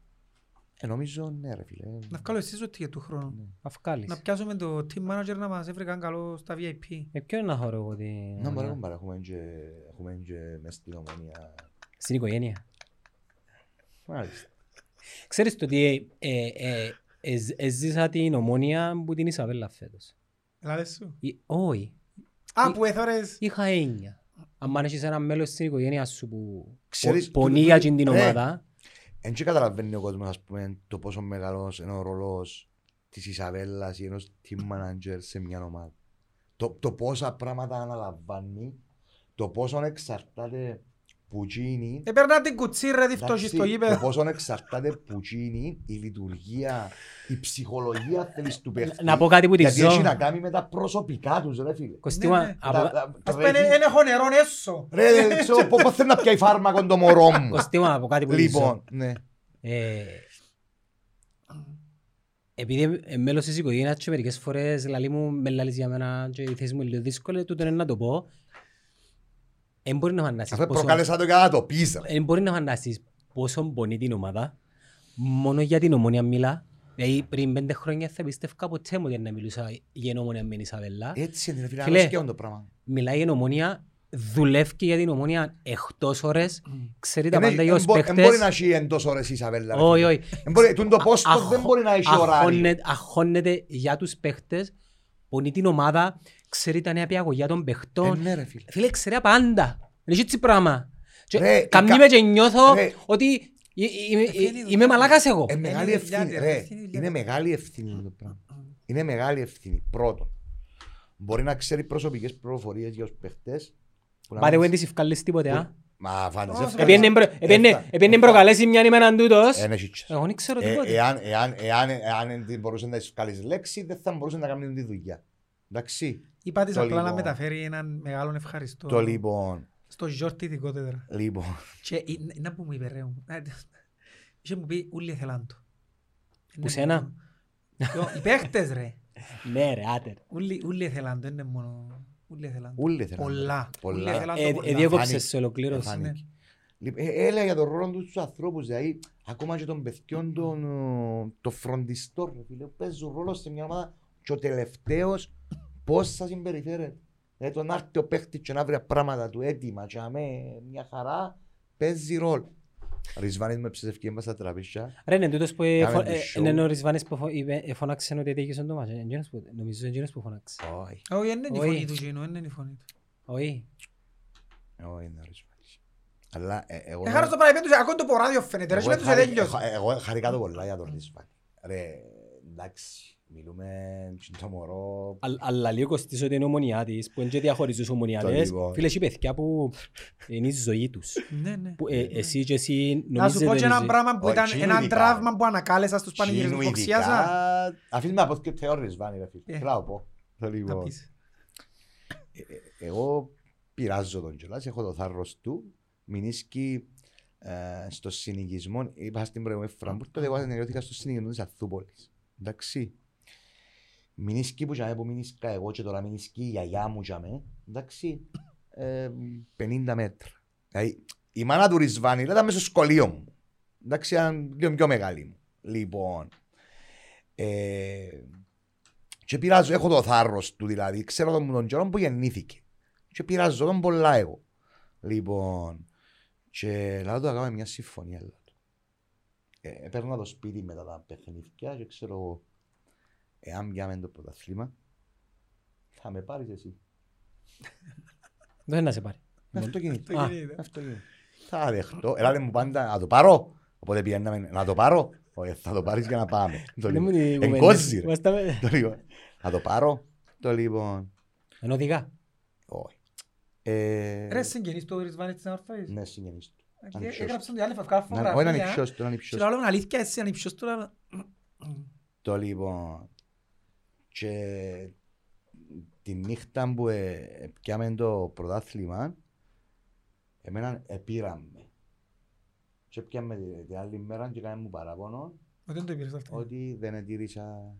Ε, νομίζω ναι ρε φίλε. Να βγάλω εσείς ότι για του χρόνου. Αυκάλεις. Να πιάσουμε το team manager να μας έβρεκαν καλό στα VIP. Ε, ποιο είναι να χωρώ εγώ τη... Να μπορούμε να έχουμε και, έχουμε και μες στην ομονία. Στην οικογένεια. Μάλιστα. Ξέρεις το ότι ε, ε, ε, έζησα την ομόνια που την Ισαβέλα φέτος. Λάλες σου. Ή- Όχι, Α, Ή- που έθωρες. είχα έννοια. Αν έχεις ένα μέλος στην οικογένεια σου που Ξέρεις, πο- πονεί τούτο- για την ρε, ομάδα, Εν και καταλαβαίνει ο κόσμος ας πούμε το πόσο μεγάλος είναι ο ρόλος της Ισαβέλλας ή ενός team manager σε μια ομάδα. Το, το πόσα πράγματα αναλαμβάνει, το πόσο εξαρτάται που γίνει Έπαιρνα την κουτσί ρε τη φτώχη Εντάξει, στο Το γήπεδο. πόσο εξαρτάται που γίνει η λειτουργία, η ψυχολογία θέλεις του παίχτη. να πω κάτι που τη Γιατί ζω. έχει να κάνει με τα προσωπικά τους ρε φίλε. Κωστίμα, Ναι, ναι. από- Τα- τα- Ας τρέχει- πούμε είναι έχω νερό έσω. Ρε, δεν ξέρω πό- πώς θέλει να πιάει φάρμακο το μωρό μου. Κωστίμα, να πω κάτι που τη ζω. Λοιπόν, ναι. Ε, επειδή είμαι μέλος της οικογένειας και μερικές φορές λαλή μου με λαλείς για μένα και η θέση μου είναι λίγο δύσκολη, τούτο είναι να το πω. Εν μπορεί να φανταστείς Αυτό πόσο, προκάλεσα το για να το πεις. ρε. εν μπορεί να φανταστείς πόσο πονεί την ομάδα. Μόνο για την ομόνια μιλά. Δηλαδή πριν πέντε χρόνια θα πίστευκα ποτέ μου ότι να μιλούσα για την ομόνια με την Ισαβέλα. Έτσι είναι, φίλε, Φίλε. άλλο σκέφτον το πράγμα. Μιλάει για την ομόνια, δουλεύει για την ομόνια εκτός ώρες, ξέρει τα Δεν πάντα έχει- για εν τους μπο- εν μπορεί παίχτες. να έχει εντός ώρες η Ισαβέλα. ρε Όχι, φίλε. όχι. Εν μπορεί- τούν το πόστο Αχω- δεν μπορεί να έχει ωράριο. αχώνεται- Αχώνεται για τους παίχτες, πονεί την ομάδα, ξέρει τα νέα πιαγωγιά των Ε, παιχτών. ναι, ρε, φίλε. Φίλε, ξέρει τα πάντα. Είναι έτσι πράγμα. Και Ρε, Καμνή κα- με και νιώθω ρε. ότι ε- ε- είμαι- Ευθύνη είμαι δουλειά. μαλάκας εγώ. Ε, μεγάλη Είναι ευθύνη, δουλειά, ρε. ευθύνη δουλειά. Είναι μεγάλη ευθύνη το πράγμα. Είναι μεγάλη ευθύνη. Πρώτον, μπορεί να ξέρει προσωπικές πληροφορίες για τους παίχτες. που να Πάρε μην- εγώ της ευκάλεις τίποτε, α. Μα φάνησε Όσο ευκάλες. Επίενε προ- επίενε- Έφτα- επίενε έφτα- προκαλέσει μια ημέρα τούτος. Ε, ναι, σύτσες. Εγώ δεν ξέρω Ε, τίποτε. Εάν, εάν, εάν, εάν δεν μπορούσες να βγάλεις λέξη, δεν θα μπορούσες να κάνεις τη δουλειά. Εντάξει. Είπα της Το απλά να λοιπόν. μεταφέρει έναν μεγάλο ευχαριστώ Το λοιπόν, στο Γιόρτι ειδικότερα. λοιπόν, Και ε, να που μου είπε ρε μου. ε, Είχε μου πει ούλοι ήθελαν το. Είναι σένα; μόνο- Yo, Οι παίχτες ρε. [laughs] Ναι ρε, άτερ. Ούλοι ούλοι ήθελαν το. Είναι μόνο. Ούλοι ήθελαν το. Ούλοι ήθελαν το. Πολλά. Πολλά. Ούλοι ήθελαν Ε, το ε, πολλά. διέκοψες Φάνηκε. σε ολοκλήρωση. Εφάνηκε. Λοιπόν, ε, Έλεγα για τον ρόλο τους στους ανθρώπους, δηλαδή ακόμα και των παιδιών των, ε, των φροντιστών, ρε φίλε, που παίζουν ρόλο σε μια ομάδα και ο τελευταίος πώς θα συμπεριφέρεται. Δηλαδή το να έρθει ο παίχτης και να βρει πράγματα του έτοιμα και αμέ μια χαρά παίζει ρόλο. Ρισβάνης με ψευκή μας στα τραπέζια. Ρε, είναι τούτος που ε, Κάμε φω- τη ε, show. είναι ο Ρισβάνης που φω- είπε- ε, φωνάξε ότι έτυχε το μάτς. Ε, εκείνος που- Νομίζω είναι εκείνος που φωνάξε. Όχι, Όχι, δεν είναι η Όχι. φωνή του Τζίνου, δεν είναι η φωνή του. Όχι. όχι είναι ο Ρισβάνης. Αλλά ε, εγώ... Ε, χάρος το πράγμα, είπε του, ακόμα το ποράδιο φαίνεται, ρε, Εγώ και τους χάρη- εδέλειος. εγώ- Εγώ χαρικά το πολλά για τον Ρισβάνη. Ρε, εντάξει, μιλούμε και το μωρό Αλλά- Αλλά λίγο κοστίζει ότι είναι ομονιά της, που είναι και διαχωρίζουν τους ομονιάτες. λοιπόν. Φίλε, έχει παιδιά που είναι η ζωή τους. Ναι, ναι. Που, ε, Εσύ και εσύ Να σου νομίζετε πω και είναι η ένα ζωή. πράγμα που Όχι, ήταν τσίνου ένα ειδικά, τραύμα που ανακάλεσα στους πανηγυρισμούς Τσίνου ειδικά, υποξιάσα. Αφήνει με από και ο Ρισβάνη ρε φίλε. Ε. Θέλω να πω. Το Να λοιπόν. πεις. Ε, ε, Εγώ πειράζω τον κιόλας, έχω το θάρρος του. Μηνίσκει ε, στο συνοικισμό, είπα στην προηγούμενη φορά που τότε εγώ ανενιώθηκα στο συνοικισμό της Αθούπολης. Εντάξει. Μηνίσκει που τζαμε που μηνίσκα εγώ και τώρα μηνίσκει η γιαγιά μου τζαμε. Εντάξει. Ε, 50 μέτρα. Δηλαδή, η μάνα του Ρισβάνη ήταν μέσα στο σχολείο μου. Εντάξει, ήταν λίγο πιο μεγάλη μου. Λοιπόν. Ε, και πειράζω, έχω το θάρρος του δηλαδή. Ξέρω τον, τον καιρό που γεννήθηκε. Και πειράζω τον πολλά εγώ. Λοιπόν, και λέω του να κάνουμε μια συμφωνία. λέω του. Ε, παίρνω το σπίτι μετά τα παιχνίδια και ξέρω εγώ, εάν πιάμε το πρωταθλήμα, θα με πάρεις εσύ. Δεν είναι να σε πάρει. Με αυτοκίνητο. Α, γίνεται. Με αυτοκίνητο. Θα δεχτώ. Ελάτε μου πάντα να το πάρω. Οπότε πηγαίναμε να το πάρω. Όχι, θα το πάρεις για να πάμε. Το Δεν μου λοιπόν. είναι η Εγκόζει, ρε. κουβέντα. Είμαστε- Το λοιπόν. Να το πάρω. Το λοιπόν. Ενώ οδηγά. Όχι. Ε, Ρε συγγενείς του Ρισβάνη της Ανορθώης. Ναι, συγγενείς του. Ε, ανυψιός Έγραψαν το άλλη φαυκά Να- Όχι, είναι φωτογραφία. ανυψιός του, είναι Και ανυψιός λέω «Είναι αλήθεια εσύ ανυψιός του. λέω, Το λοιπόν. Και τη νύχτα που ε, πιάμε το πρωτάθλημα, εμένα επήραμε. Και πιάμε τη- την άλλη μέρα και κάναμε μου παράπονο Ότι δεν το είπες αυτό. ότι δεν ετήρησα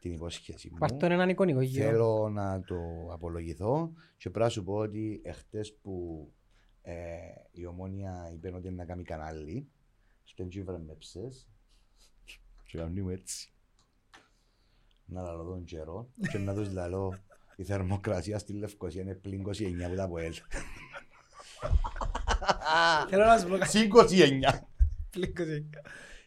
την υπόσχεση μου. Πάρ' τον έναν εικονικό γύρο. Θέλω να το απολογηθώ και πρέπει να σου πω ότι εχθές που ε, η ομόνια είπε ότι είναι να κάνει κανάλι, στον τζίβρε με ψες και κάνει μου έτσι. Να λαλώ τον καιρό και να τους λαλώ η θερμοκρασία στη Λευκοσία είναι πλην 29 που τα από ελ. Θέλω να σου πω κάτι. Συν 29. Πλήκωσε.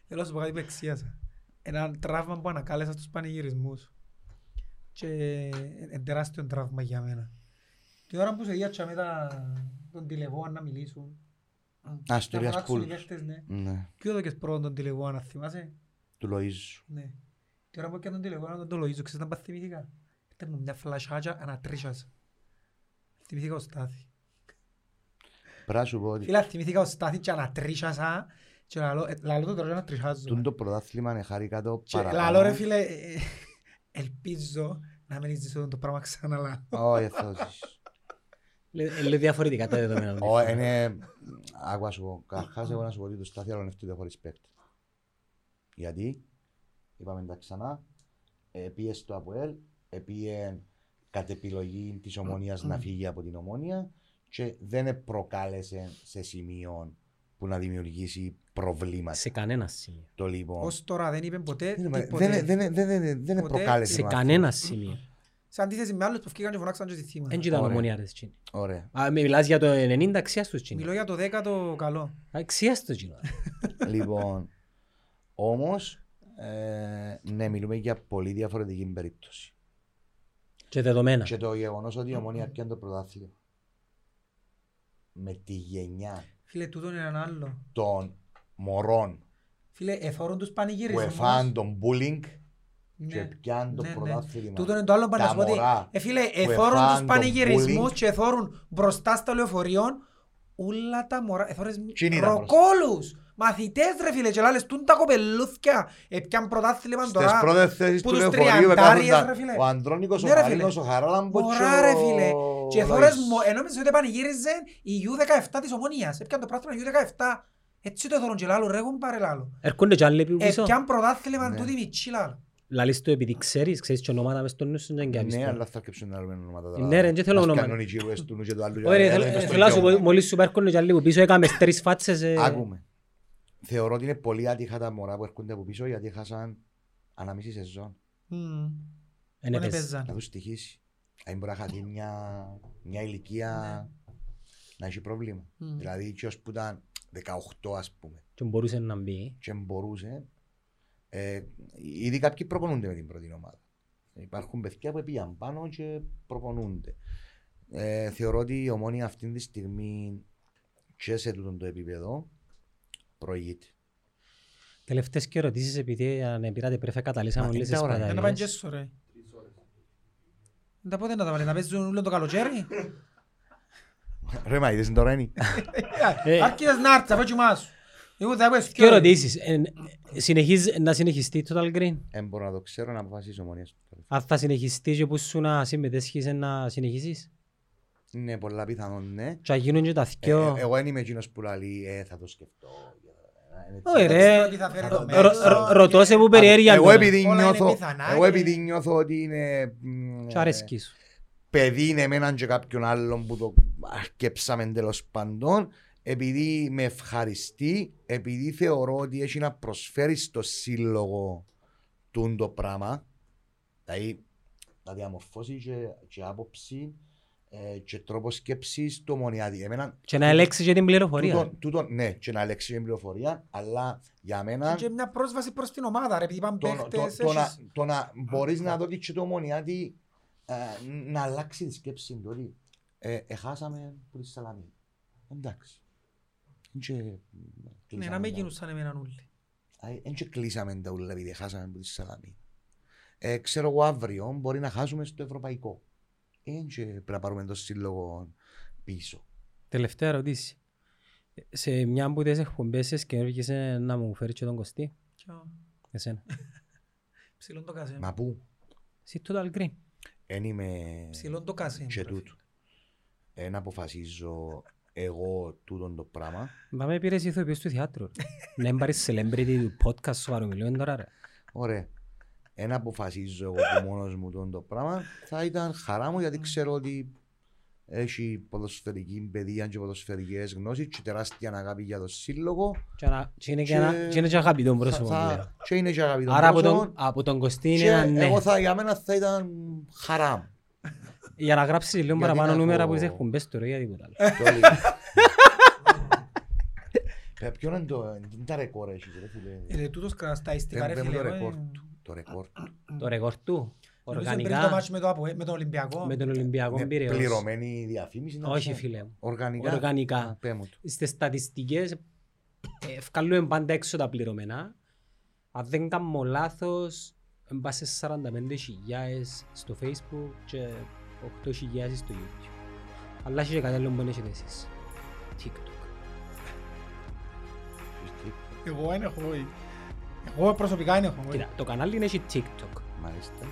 Θέλω να σου πω κάτι που εξίασα. Ένα τραύμα που ανακάλεσα στους πανηγυρισμούς. Και είναι τεράστιο τραύμα για μένα. Την ώρα που σε διάτσα με τον τηλεβόαν να μιλήσουν. Α, στο να Ριάς φωνάξουν οι Πούλους. παίχτες, ναι. Ναι, Ποιο έδωκες πρώτον τον τηλεβόαν, να θυμάσαι; του Λοΐζου. Ναι. Την ώρα που έκανα τον τηλεβόαν να τον Λοΐζο, ξέρεις να πας θυμήθηκα. Ήταν μου μια φλασάκια ανατρίχιασα. Θυμήθηκα ο Στάθη. Πρέπει να σου πω ότι Φίλα, θυμήθηκα ο Στάθη και ανατρίχιασα. Και λαλώ, ε, λαλώ το τώρα και ανατρίχιαζω. τούν το πρωτάθλημα είναι χάρηκα το Και παραπάνω. λαλώ ρε φίλε, ε, ελπίζω να μην ζήσω το πράγμα ξανά. Όχι, θα το ζήσεις. Λε- Λέω διαφορετικά τα δεδομένα. Ω, είναι... Άκου να σου πω. Καταρχάς εγώ να σου πω ότι το Στάθη αλωνεύτηκε χωρίς παίκτη. Γιατί, είπαμε τα ξανά, επίε στο ΑΠΟΕΛ, επίε κατ' επιλογή της ομονίας να φύγει από την ομόνια και δεν προκάλεσε σε σημείο που να δημιουργήσει προβλήματα. Σε κανένα σημείο. Το λοιπόν. Ως τώρα δεν είπε ποτέ Δεν, δεν, τίποτε. δεν, δεν, δεν, δεν, δεν Ποτέ προκάλεσε. Σε τον άνθρωπο. κανένα σημείο. Σε αντίθεση με άλλους που βγήκαν και φωνάξαν και στη θύμα. Δεν ήταν Ωραία. ομονία ρε τσίνη. Ωραία. Α, μιλάς για το 90 αξίας του τσίνη. Μιλώ για το δέκατο καλό. Αξίας του τσίνη. λοιπόν, όμως, ε, ναι, μιλούμε για πολύ διαφορετική περίπτωση. Και δεδομένα. Και το γεγονός ότι η ομονία πιάνει το πρωτάθλημα με τη γενιά Φίλε, τούτον είναι ένα άλλο. των μωρών Φίλε, εθώρουν τους που πανηγυρισμούς. εφάν τον bullying και Ναι. πιάνει το Ναι, ναι. πρωτάθλημα. Τούτο είναι το άλλο που πάνε να Τα σου πω ότι, μωρά ε, φίλε, που εθώρουν εφάν τους τον πανηγυρισμούς bullying. και εθώρουν μπροστά στο λεωφορείο ούλα τα μωρά, εθώρες Τι είναι τα ροκόλους, μαθητές ρε φίλε και λάλες, τούν τα κοπελούθκια, έπιαν πρωτάθλημα Στις τώρα. πρώτες θέσεις που του τους λεωφορείου τριαντάριες, έκαναν ρε φίλε. ο Αντρώνικος, ο Ναι, ρε, Μαρίνος, φίλε. ο Χαράλαμπος και Μωρά ρε ο φίλε, και Λοΐς. εθώρες, μο- ενώ νόμιζες ότι πανηγύριζε η U17 της Ομόνιας, έπιαν το πράγμα U17. Έτσι το εθώρουν και λάλο, ρε έχουν πάρε λάλο. Έρχονται και άλλοι πίσω. Έπιαν πρωτάθλημα Ναι. τούτη μητσί λάλο. Λαλείς το επειδή ξέρεις, ξέρεις και ονόματα μες στο νου σου δεν κάνεις Ναι, το. αλλά θα αρκεψουν να λέμε ονόματα τώρα. Ναι, ρε, δεν θέλω Μας όνομα. κάνουν οι γύρουες του νου και του άλλου. Ωραία, Ε, θέλω- ε, θέλω να σου στο πω, μόλις σου έρχονται και άλλοι που πίσω έκαμε τρεις φάτσες. ε, Άκουμε. Θεωρώ ότι είναι πολύ άτυχα τα μωρά που έρχονται από πίσω γιατί χάσαν αναμίση σεζόν. Μμμ. εν Δεν έπαιζε. έπαιζαν. Να τους στοιχήσει. Αν μπορεί να χαθεί μια, μια ηλικία να έχει πρόβλημα. Μμ. Δηλαδή και ως που ήταν 18 ας πούμε Και μπορούσε να μπει. και μπορούσε ε, ήδη κάποιοι προπονούνται με την πρώτη ομάδα. Υπάρχουν παιδιά που πήγαν πάνω και προπονούνται. Ε, θεωρώ ότι η ομόνια αυτή τη στιγμή και σε τούτο το επίπεδο προηγείται. Τελευταίες και ερωτήσεις επειδή αν πήρατε πρέπει καταλύσαμε Μα, όλες είναι τις τα ώρα. Δεν τα πάνε και παταγιές. έσω, ρε. Δεν τα πότε να τα βάλει, να παίζουν όλο το καλοκαίρι. Ρε μα είδες τώρα είναι. Ε. Άρχισες να έρθεις, από κοιμά σου. Εγώ θα έπαιζε Και ερωτήσεις. ε, συνεχίζει- Να συνεχιστεί το Total Green; Δεν μπορώ να το ξέρω να αποφασίσω ομόνια. Αν θα συνεχιστείς και που σου να συμμετέσχεις ε, να συνεχίσεις; Είναι πολλά πιθανόν, ναι. Και να γίνουν και τα Ε, θκυο. ε, εγώ δεν είμαι εκείνος που λέει, ε, θα το σκεφτώ. Ε, έτσι. Όχι ρε, τι θα φέρει το ρω- μέσο. ρω- ρωτώ σε που περιέργεια Εγώ τώρα. επειδή Όλα είναι νιώθω, πιθανά εγώ και- επειδή νιώθω ότι είναι μ, Και ε, αρέσκει σου. παιδί είναι εμέναν και κάποιον άλλον που το αρκέψαμε τέλος πάντων επειδή με ευχαριστεί, επειδή θεωρώ ότι έχει να προσφέρει στο σύλλογο τούν το πράγμα δηλαδή να διαμορφώσει και, και άποψη ε, και τρόπο σκέψης του ομονιάτη. Εμένα, Και να ελέξει και την πληροφορία. τούτο, τούτο, ναι, και να λέξει την πληροφορία, αλλά για μένα Και μια πρόσβαση προς την ομάδα, ρε, επειδή πάνε το, το, παίχτες, το, να, έχεις- το να μπορείς να δώσεις και το ομονιάτη ε, να αλλάξει τη σκέψη του ότι ε, εχάσαμε που τη Σαλαμί. Εντάξει. Και, Ναι, κλείσαμε να μην τα- γίνουν σαν εμένα όλοι. Α, Εν και κλείσαμε τα ούλα επειδή χάσαμε από τη Σαλαμί. Ε, ξέρω εγώ αύριο μπορεί να χάσουμε στο ευρωπαϊκό. Εν και πρέπει να πάρουμε το σύλλογο πίσω. Τελευταία ερώτηση. Σε μια από τις εκπομπές σας και έρχεσαι να μου φέρεις και τον Κωστή. Ποιο; Εσένα. [laughs] Ψηλόν το κασέ. Μα πού, Εσύ Total Green. εν είμαι Ψηλόν το κασέ. και τούτο. Εν αποφασίζω εγώ τούτον το πράγμα. Μα με πήρες ηθοποιός του θεάτρου. ρε. Να πάρεις celebrity του podcast σου παρομιλούμε τώρα ρε. Ωραία. Εν αποφασίζω εγώ που μόνος μου τούτον το πράγμα. Θα ήταν χαρά μου γιατί ξέρω ότι έχει ποδοσφαιρική παιδεία και ποδοσφαιρικές γνώσεις και τεράστια αγάπη για το σύλλογο. Και να- και είναι και Και- ένα- και είναι και αγαπητό Θα- πρόσωπο. θα- πλέον. Και είναι και αγαπητό Άρα από πρόσωπο. τον, από τον Κωστή είναι Και ένα ναι. εγώ θα, για μένα θα ήταν χαρά μου. Για να γράψεις λίγο Γιατί παραπάνω να νούμερα έχω- που είσαι εκπομπές του ρε για τίποτα άλλο. Το λέει. Ε, Ποιο είναι το, είναι τα ρεκόρ έχεις ρε φίλε; Ε, τούτος κρατασταιστικά, ρε Δεν φίλε. το εγώ, ρεκόρ ε, του. Το ρεκόρ του. Το ρεκόρ του. νομίζω πριν το Οργανικά μάτσο με το Απο- με τον Ολυμπιακό. με τον Ολυμπιακό Είναι Πειραιώς. πληρωμένη διαφήμιση. να Όχι πω. φίλε μου. Οργανικά. Οργανικά. Πέ μου το. Στις στατιστικές ε, βγάλουμε πάντα έξω τα πληρωμένα. Αν δεν κάνω λάθος, μπα σε 45.000 στο facebook και 8.000 στο youtube. Αλλά έχεις και κάτι άλλο που δεν έχετε εσείς. TikTok. Εγώ δεν έχω. ε. Εγώ προσωπικά δεν έχω. ε. Κοίτα, το κανάλι έχει TikTok. Μάλιστα.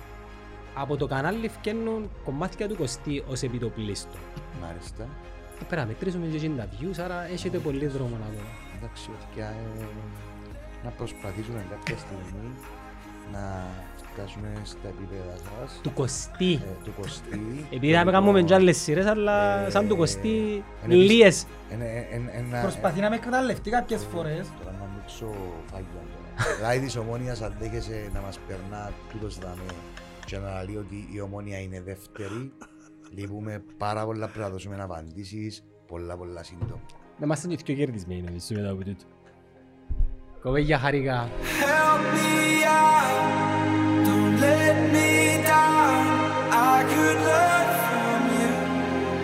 Από το κανάλι φτιάχνουν κομμάτια του Κωστή ως επιτοπλίστο. Μάλιστα. Ε, Πρέπει να μετρήσουμε και εκείνα τα views, άρα έχετε πολύ δρόμο να δω. Εντάξει, παιδιά, ε, να προσπαθήσουμε κάποια στιγμή να φτάσουμε στα επίπεδα σας. Του κοστί. Ε, του Κωστή. Επειδή θα κάνουμε και άλλες σειρές, αλλά Ε, σαν του κοστί είναι λίες. Ένα- ένα- ένα- Προσπαθεί να με εκμεταλλευτεί κάποιες φορές. Τώρα να ανοίξω φάγια τώρα. Δηλαδή της ομόνιας αντέχεσαι να μας περνά τούτος δάμε και να λέει ότι η ομόνια είναι δεύτερη. Λείπουμε πάρα πολλά πρέπει να δώσουμε απαντήσεις πολλά πολλά σύντομα. Να είμαστε και πιο κερδισμένοι νομίζω μετά από τούτο. Κοπέγια χαρικά.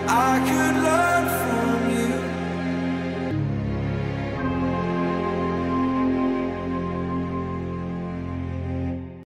I could learn